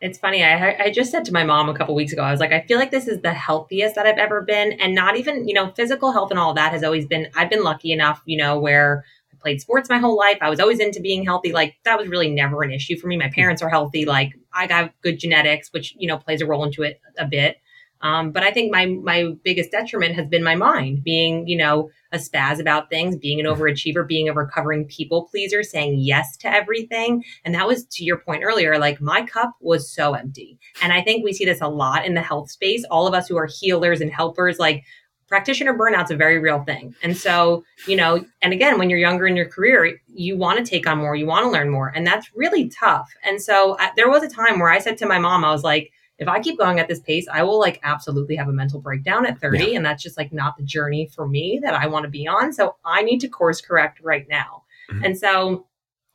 It's funny. I I just said to my mom a couple weeks ago, I was like, I feel like this is the healthiest that I've ever been, and not even you know physical health and all that has always been. I've been lucky enough, you know, where played sports my whole life. I was always into being healthy. Like that was really never an issue for me. My parents are healthy. Like I got good genetics, which you know plays a role into it a bit. Um, but I think my my biggest detriment has been my mind being, you know, a spaz about things, being an overachiever, being a recovering people pleaser, saying yes to everything. And that was to your point earlier, like my cup was so empty. And I think we see this a lot in the health space. All of us who are healers and helpers, like practitioner burnout's a very real thing. And so, you know, and again, when you're younger in your career, you want to take on more, you want to learn more, and that's really tough. And so, uh, there was a time where I said to my mom, I was like, if I keep going at this pace, I will like absolutely have a mental breakdown at 30. Yeah. And that's just like not the journey for me that I want to be on. So I need to course correct right now. Mhm. And so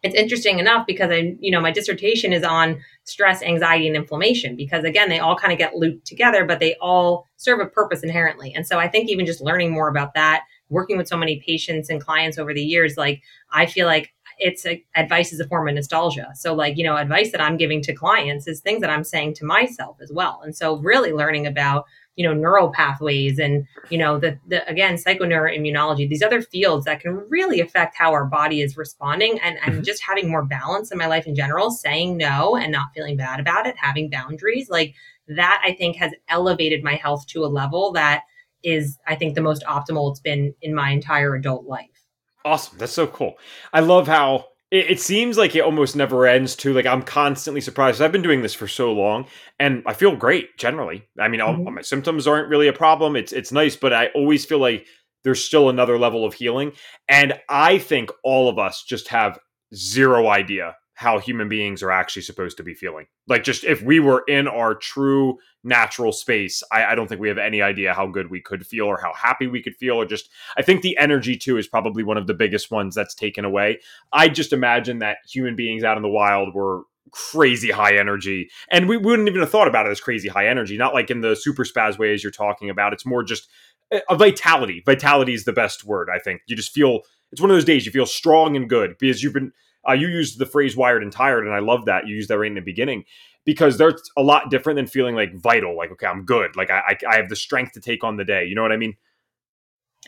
it's interesting enough because I, you know, my dissertation is on stress, anxiety, and inflammation because again, they all kind of get looped together, but they all serve a purpose inherently. And so I think even just learning more about that, working with so many patients and clients over the years, like I feel like it's a, advice is a form of nostalgia. So like, you know, advice that I'm giving to clients is things that I'm saying to myself as well. And so really learning about, you know, neural pathways and, you know, the, the again, psychoneuroimmunology, these other fields that can really affect how our body is responding and, and Mhm. just having more balance in my life in general, saying no and not feeling bad about it, having boundaries, like that I think has elevated my health to a level that is, I think, the most optimal it's been in my entire adult life. Awesome. That's so cool. I love how it, it seems like it almost never ends too. Like I'm constantly surprised. I've been doing this for so long and I feel great generally. I mean, all, Mhm. my symptoms aren't really a problem. It's it's nice, but I always feel like there's still another level of healing. And I think all of us just have zero idea how human beings are actually supposed to be feeling. Like just if we were in our true natural space, I, I don't think we have any idea how good we could feel or how happy we could feel or just I think the energy too is probably one of the biggest ones that's taken away. I just imagine that human beings out in the wild were crazy high energy and we wouldn't even have thought about it as crazy high energy not like in the super spaz way as you're talking about it's more just a- a vitality vitality is the best word i think you just feel it's one of those days you feel strong and good because you've been uh, you used the phrase wired and tired and i love that you used that right in the beginning because that's a lot different than feeling like vital like okay i'm good like I, I i have the strength to take on the day you know what i mean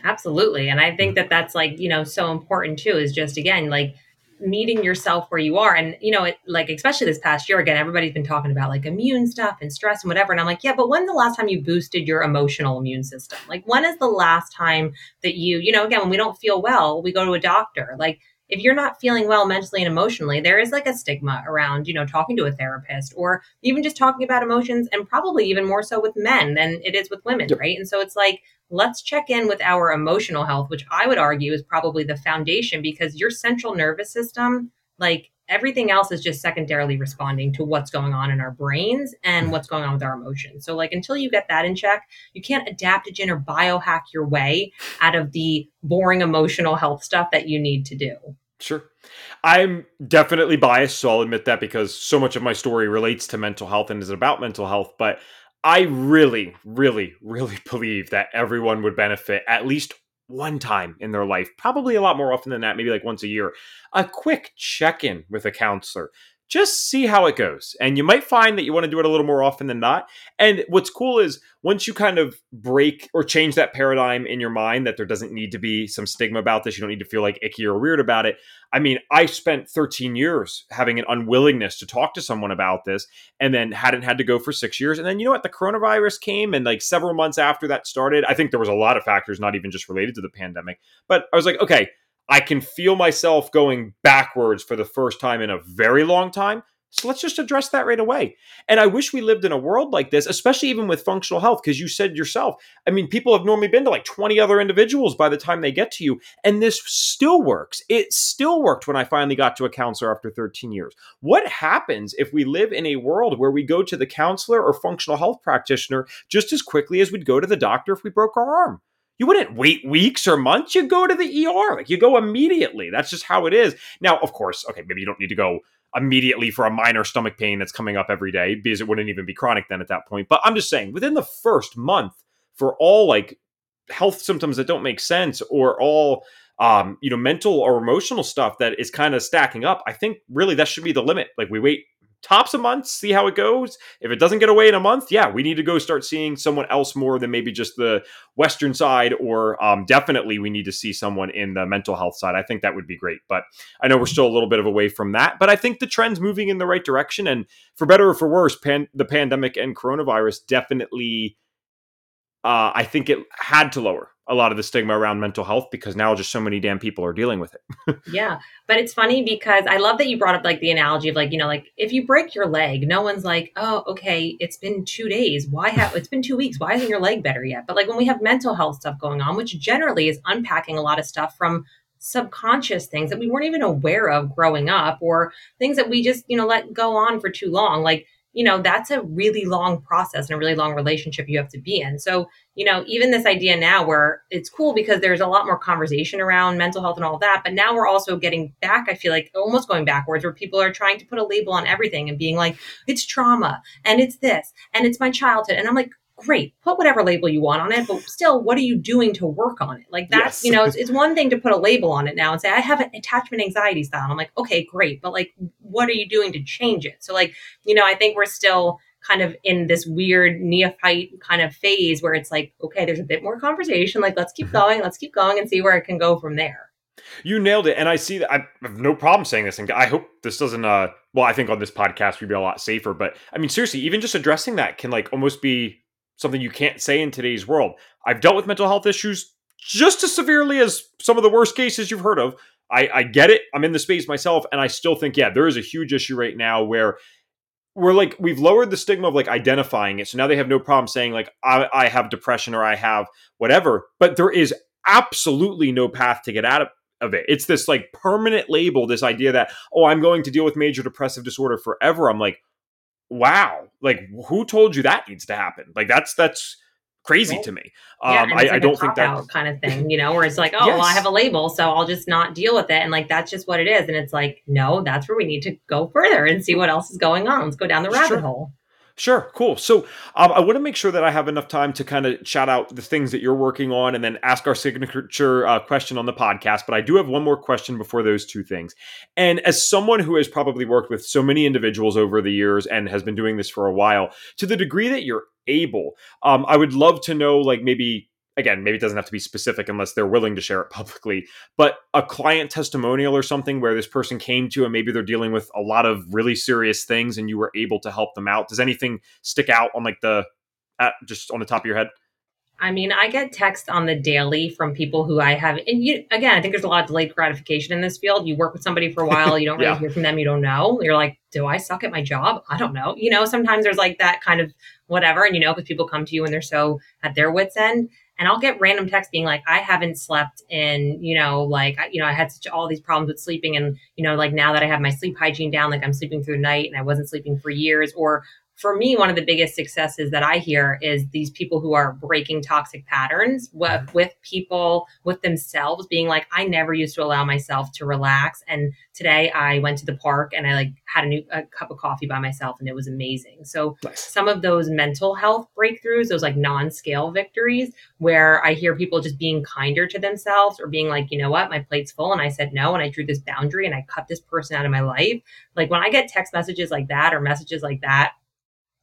Absolutely. And I think that that's like, you know, so important too is just again, like meeting yourself where you are. And, you know, it, like, especially this past year, again, everybody's been talking about like immune stuff and stress and whatever. And I'm like, yeah, but when's the last time you boosted your emotional immune system? Like, when is the last time that you, you know, again, when we don't feel well, we go to a doctor. Like, if you're not feeling well mentally and emotionally, there is like a stigma around, you know, talking to a therapist or even just talking about emotions and probably even more so with men than it is with women, Yep. right? And so it's like, let's check in with our emotional health, which I would argue is probably the foundation because your central nervous system, like everything else, is just secondarily responding to what's going on in our brains and what's going on with our emotions. So, like, until you get that in check, you can't adaptogen or biohack your way out of the boring emotional health stuff that you need to do. Sure. I'm definitely biased, so I'll admit that because so much of my story relates to mental health and is about mental health. But I really, really, really believe that everyone would benefit at least one time in their life, probably a lot more often than that, maybe like once a year, a quick check in with a counselor. Just see how it goes. And you might find that you want to do it a little more often than not. And what's cool is once you kind of break or change that paradigm in your mind that there doesn't need to be some stigma about this, you don't need to feel like icky or weird about it. I mean, I spent 13 years having an unwillingness to talk to someone about this and then hadn't had to go for six years. And then, you know what? The coronavirus came, and like several months after that started, I think there was a lot of factors, not even just related to the pandemic. But I was like, okay, I can feel myself going backwards for the first time in a very long time. So let's just address that right away. And I wish we lived in a world like this, especially even with functional health, because you said yourself, I mean, people have normally been to like 20 other individuals by the time they get to you. And this still works. It still worked when I finally got to a counselor after 13 years. What happens if we live in a world where we go to the counselor or functional health practitioner just as quickly as we'd go to the doctor if we broke our arm? You wouldn't wait weeks or months. You go to the ER. Like you go immediately. That's just how it is. Now, of course, okay, maybe you don't need to go immediately for a minor stomach pain that's coming up every day because it wouldn't even be chronic then at that point. But I'm just saying, within the first month, for all like health symptoms that don't make sense or all um, you know, mental or emotional stuff that is kind of stacking up, I think really that should be the limit. Like we wait tops a month, see how it goes. If it doesn't get away in a month, yeah, we need to go start seeing someone else more than maybe just the Western side, or um, definitely we need to see someone in the mental health side. I think that would be great. But I know we're still a little bit of away from that. But I think the trend's moving in the right direction. And for better or for worse, pan- the pandemic and coronavirus definitely, uh, I think it had to lower a lot of the stigma around mental health because now just so many damn people are dealing with it. yeah. But it's funny because I love that you brought up like the analogy of like, you know, like if you break your leg, no one's like, oh, okay, it's been two days. Why have it's been two weeks? Why isn't your leg better yet? But like when we have mental health stuff going on, which generally is unpacking a lot of stuff from subconscious things that we weren't even aware of growing up or things that we just, you know, let go on for too long. Like you know that's a really long process and a really long relationship you have to be in. So you know even this idea now where it's cool because there's a lot more conversation around mental health and all that but now we're also getting back i feel like almost going backwards where people are trying to put a label on everything and being like it's trauma and it's this and it's my childhood. And i'm like great put whatever label you want on it but still what are you doing to work on it like that's yes. you know it's, it's, one thing to put a label on it now and say i have an attachment anxiety style i'm like okay great but like what are you doing to change it so like you know i think we're still kind of in this weird neophyte kind of phase where it's like okay there's a bit more conversation like let's keep mm-hmm. going let's keep going and see where it can go from there you nailed it and i see that i have no problem saying this and i hope this doesn't uh well i think on this podcast we'd be a lot safer but i mean seriously even just addressing that can like almost be something you can't say in today's world. I've dealt with mental health issues just as severely as some of the worst cases you've heard of. I, I get it. I'm in the space myself, and I still think, yeah, there is a huge issue right now where we're like we've lowered the stigma of like identifying it so now they have no problem saying like I, I, have depression or i have whatever but there is absolutely no path to get out of, of it it's this like permanent label this idea that oh i'm going to deal with major depressive disorder forever i'm like wow, like who told you that needs to happen? Like that's that's crazy to me. Um, yeah, I, like I, don't think that kind of thing, you know, where it's like, oh, yes. well, I have a label, so I'll just not deal with it, and like that's just what it is. And it's like, no, that's where we need to go further and see what else is going on. Let's go down the rabbit sure. hole. Sure, cool. So um, I want to make sure that I have enough time to kind of shout out the things that you're working on and then ask our signature uh, question on the podcast. But I do have one more question before those two things. And as someone who has probably worked with so many individuals over the years and has been doing this for a while, to the degree that you're able, um, I would love to know, like maybe again, maybe it doesn't have to be specific unless they're willing to share it publicly, but a client testimonial or something where this person came to and maybe they're dealing with a lot of really serious things and you were able to help them out. Does anything stick out on like the at, just on the top of your head? I mean, I get texts on the daily from people who I have, and you, again, I think there's a lot of delayed gratification in this field. You work with somebody for a while, you don't really yeah. hear from them, you don't know. You're like, do I suck at my job? I don't know. You know, sometimes there's like that kind of whatever, and you know, because people come to you and they're so at their wits' end and I'll get random texts being like, I haven't slept in, you know, like, you know, I had such all these problems with sleeping. And, you know, like now that I have my sleep hygiene down, like I'm sleeping through the night and I wasn't sleeping for years. Or for me, one of the biggest successes that I hear is these people who are breaking toxic patterns with, with people, with themselves, being like, I never used to allow myself to relax. And today I went to the park and I like had a new a cup of coffee by myself and it was amazing. So nice. some of those mental health breakthroughs, those like non-scale victories where I hear people just being kinder to themselves or being like, you know what, my plate's full and I said no and I drew this boundary and I cut this person out of my life. Like when I get text messages like that or messages like that,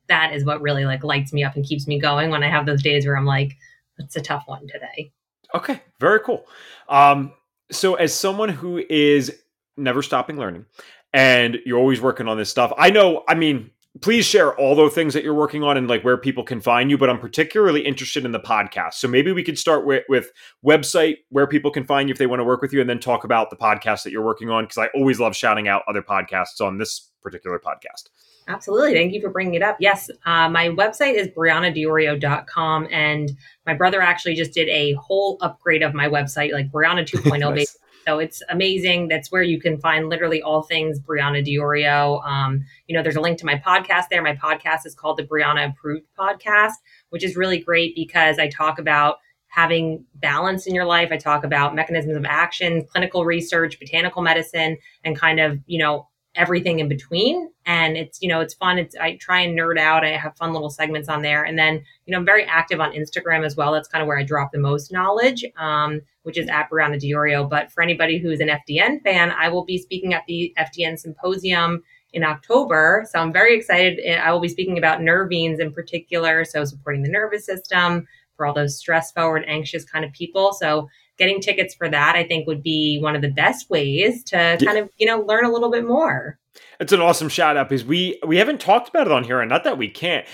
that is what really like lights me up and keeps me going when I have those days where I'm like, it's a tough one today. Okay, very cool. Um, so as someone who is never stopping learning and you're always working on this stuff, I know, I mean, please share all the things that you're working on and like where people can find you but i'm particularly interested in the podcast so maybe we could start with, with website where people can find you if they want to work with you and then talk about the podcast that you're working on because i always love shouting out other podcasts on this particular podcast Absolutely. Thank you for bringing it up. Yes, uh, my website is briannadiorio.com. And my brother actually just did a whole upgrade of my website, like Brianna 2.0 nice. base. So it's amazing. That's where you can find literally all things Brianna Diorio. Um, you know, there's a link to my podcast there. My podcast is called the Brianna Approved Podcast, which is really great because I talk about having balance in your life. I talk about mechanisms of action, clinical research, botanical medicine, and kind of, you know, everything in between. And it's, you know, it's fun. It's, I try and nerd out. I have fun little segments on there. And then, you know, I'm very active on Instagram as well. That's kind of where I drop the most knowledge, um, which is at Brianna Diorio. But for anybody who's an FDN fan, I will be speaking at the FDN Symposium in October. So I'm very excited. I will be speaking about nervines in particular. So supporting the nervous system for all those stress forward, anxious kind of people. So getting tickets for that, I think, would be one of the best ways to yeah. kind of, you know, learn a little bit more. It's an awesome shout out because we we haven't talked about it on here, and not that we can't.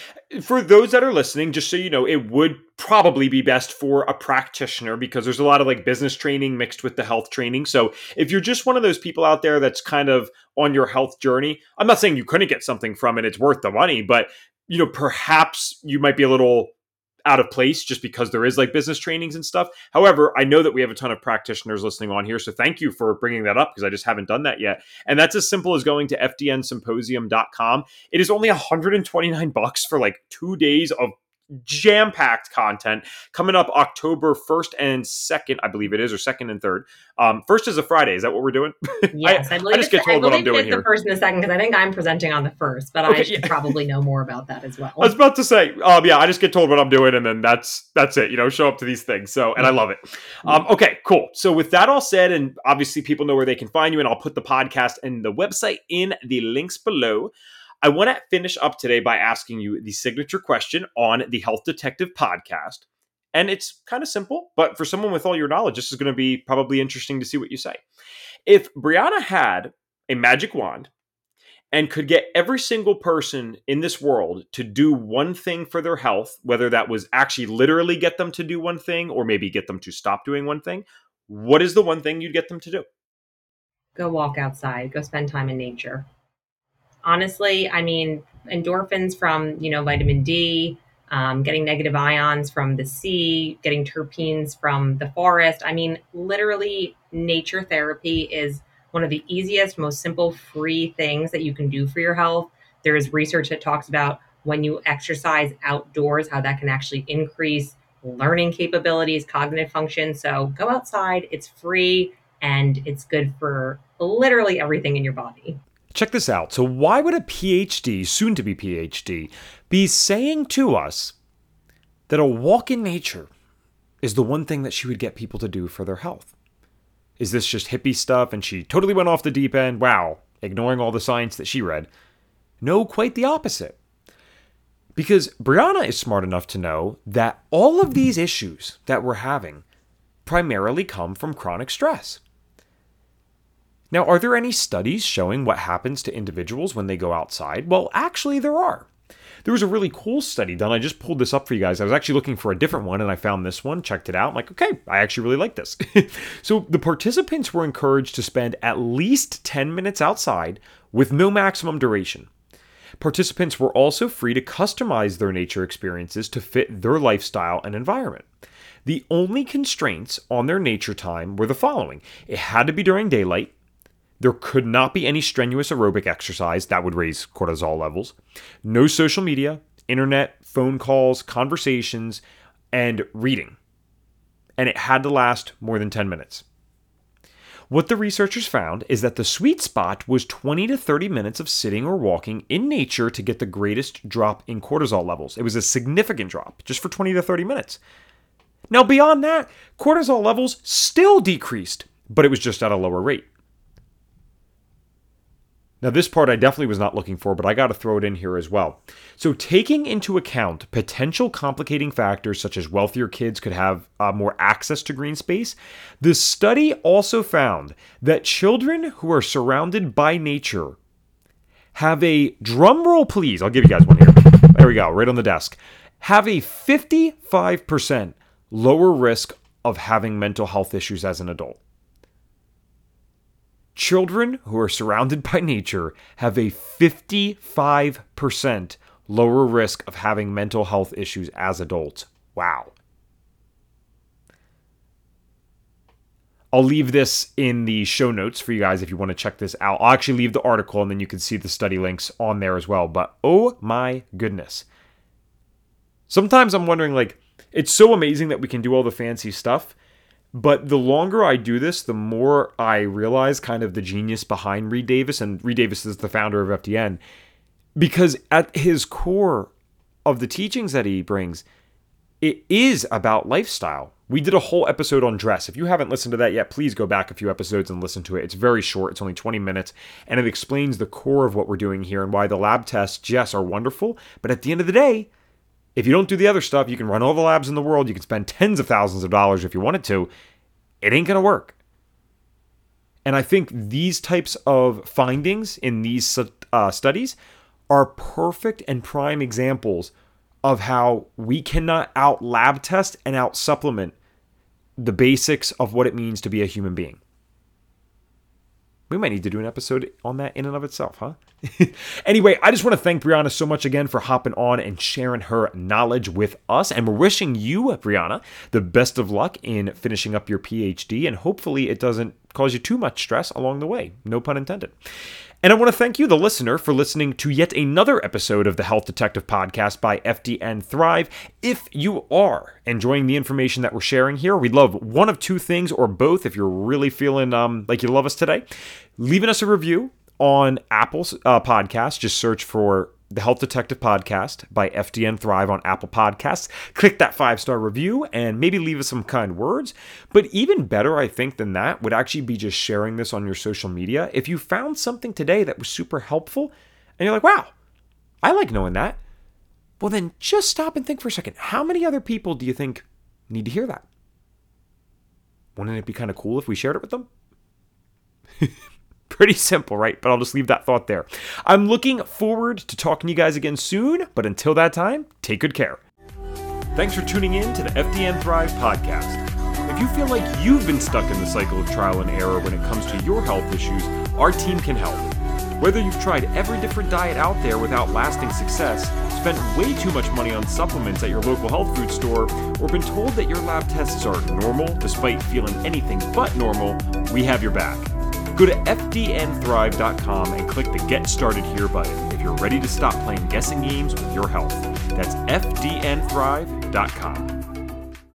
For those that are listening, just so you know, it would probably be best for a practitioner because there's a lot of like business training mixed with the health training. So if you're just one of those people out there that's kind of on your health journey, I'm not saying you couldn't get something from it; it's worth the money, but you know, perhaps you might be a little out of place just because there is like business trainings and stuff. However, I know that we have a ton of practitioners listening on here. So thank you for bringing that up because I just haven't done that yet. And that's as simple as going to fdnsymposium.com. It is only 129 bucks for like two days of jam packed content coming up October 1st and 2nd, I believe it is, or 2nd and 3rd. Um, first is a Friday. Is that what we're doing? Yes, I, I, I just get told what I'm doing here. the first and the second because I think I'm presenting on the first, but okay, I should yeah. probably know more about that as well. I was about to say, um, yeah, I just get told what I'm doing and then that's that's it. You know, show up to these things. So, and I love it. Um, okay, cool. So with that all said, and obviously people know where they can find you, and I'll put the podcast and the website in the links below. I want to finish up today by asking you the signature question on the Health Detective podcast. And it's kind of simple, but for someone with all your knowledge, this is going to be probably interesting to see what you say. If Brianna had a magic wand and could get every single person in this world to do one thing for their health, whether that was actually literally get them to do one thing or maybe get them to stop doing one thing, what is the one thing you'd get them to do? Go walk outside, go spend time in nature honestly, I mean, endorphins from, you know, vitamin D, um, getting negative ions from the sea, getting terpenes from the forest. I mean, literally, nature therapy is one of the easiest, most simple, free things that you can do for your health. There is research that talks about when you exercise outdoors, how that can actually increase learning capabilities, cognitive function. So go outside, it's free, and it's good for literally everything in your body. Check this out. So, why would a PhD, soon to be PhD, be saying to us that a walk in nature is the one thing that she would get people to do for their health? Is this just hippie stuff and she totally went off the deep end? Wow, ignoring all the science that she read. No, quite the opposite. Because Brianna is smart enough to know that all of these issues that we're having primarily come from chronic stress. Now, are there any studies showing what happens to individuals when they go outside? Well, actually, there are. There was a really cool study done. I just pulled this up for you guys. I was actually looking for a different one and I found this one, checked it out. I'm like, okay, I actually really like this. so the participants were encouraged to spend at least 10 minutes outside with no maximum duration. Participants were also free to customize their nature experiences to fit their lifestyle and environment. The only constraints on their nature time were the following it had to be during daylight, There could not be any strenuous aerobic exercise that would raise cortisol levels. No social media, internet, phone calls, conversations, and reading. And it had to last more than 10 minutes. What the researchers found is that the sweet spot was 20 to 30 minutes of sitting or walking in nature to get the greatest drop in cortisol levels. It was a significant drop just for 20 to 30 minutes. Now, beyond that, cortisol levels still decreased, but it was just at a lower rate. Now, this part I definitely was not looking for, but I got to throw it in here as well. So, taking into account potential complicating factors such as wealthier kids could have uh, more access to green space, the study also found that children who are surrounded by nature have a drum roll, please. I'll give you guys one here. There we go, right on the desk. Have a 55% lower risk of having mental health issues as an adult. Children who are surrounded by nature have a 55% lower risk of having mental health issues as adults. Wow. I'll leave this in the show notes for you guys if you want to check this out. I'll actually leave the article and then you can see the study links on there as well. But oh my goodness. Sometimes I'm wondering, like, it's so amazing that we can do all the fancy stuff but the longer I do this, the more I realize kind of the genius behind Reed Davis. And Reed Davis is the founder of FDN. Because at his core of the teachings that he brings, it is about lifestyle. We did a whole episode on dress. If you haven't listened to that yet, please go back a few episodes and listen to it. It's very short, it's only 20 minutes, and it explains the core of what we're doing here and why the lab tests, yes, are wonderful. But at the end of the day, if you don't do the other stuff, you can run all the labs in the world, you can spend tens of thousands of dollars if you wanted to. It ain't going to work. And I think these types of findings in these uh, studies are perfect and prime examples of how we cannot out lab test and out supplement the basics of what it means to be a human being. We might need to do an episode on that in and of itself, huh? anyway, I just want to thank Brianna so much again for hopping on and sharing her knowledge with us. And we're wishing you, Brianna, the best of luck in finishing up your PhD. And hopefully, it doesn't cause you too much stress along the way. No pun intended. And I want to thank you, the listener, for listening to yet another episode of the Health Detective Podcast by FDN Thrive. If you are enjoying the information that we're sharing here, we'd love one of two things or both if you're really feeling um, like you love us today. Leaving us a review on Apple's uh, podcast. Just search for the Health Detective Podcast by FDN Thrive on Apple Podcasts. Click that five star review and maybe leave us some kind words. But even better, I think, than that would actually be just sharing this on your social media. If you found something today that was super helpful and you're like, wow, I like knowing that, well, then just stop and think for a second. How many other people do you think need to hear that? Wouldn't it be kind of cool if we shared it with them? Pretty simple, right? But I'll just leave that thought there. I'm looking forward to talking to you guys again soon, but until that time, take good care. Thanks for tuning in to the FDN Thrive podcast. If you feel like you've been stuck in the cycle of trial and error when it comes to your health issues, our team can help. Whether you've tried every different diet out there without lasting success, spent way too much money on supplements at your local health food store, or been told that your lab tests are normal despite feeling anything but normal, we have your back. Go to FDNthrive.com and click the Get Started Here button if you're ready to stop playing guessing games with your health. That's FDNthrive.com.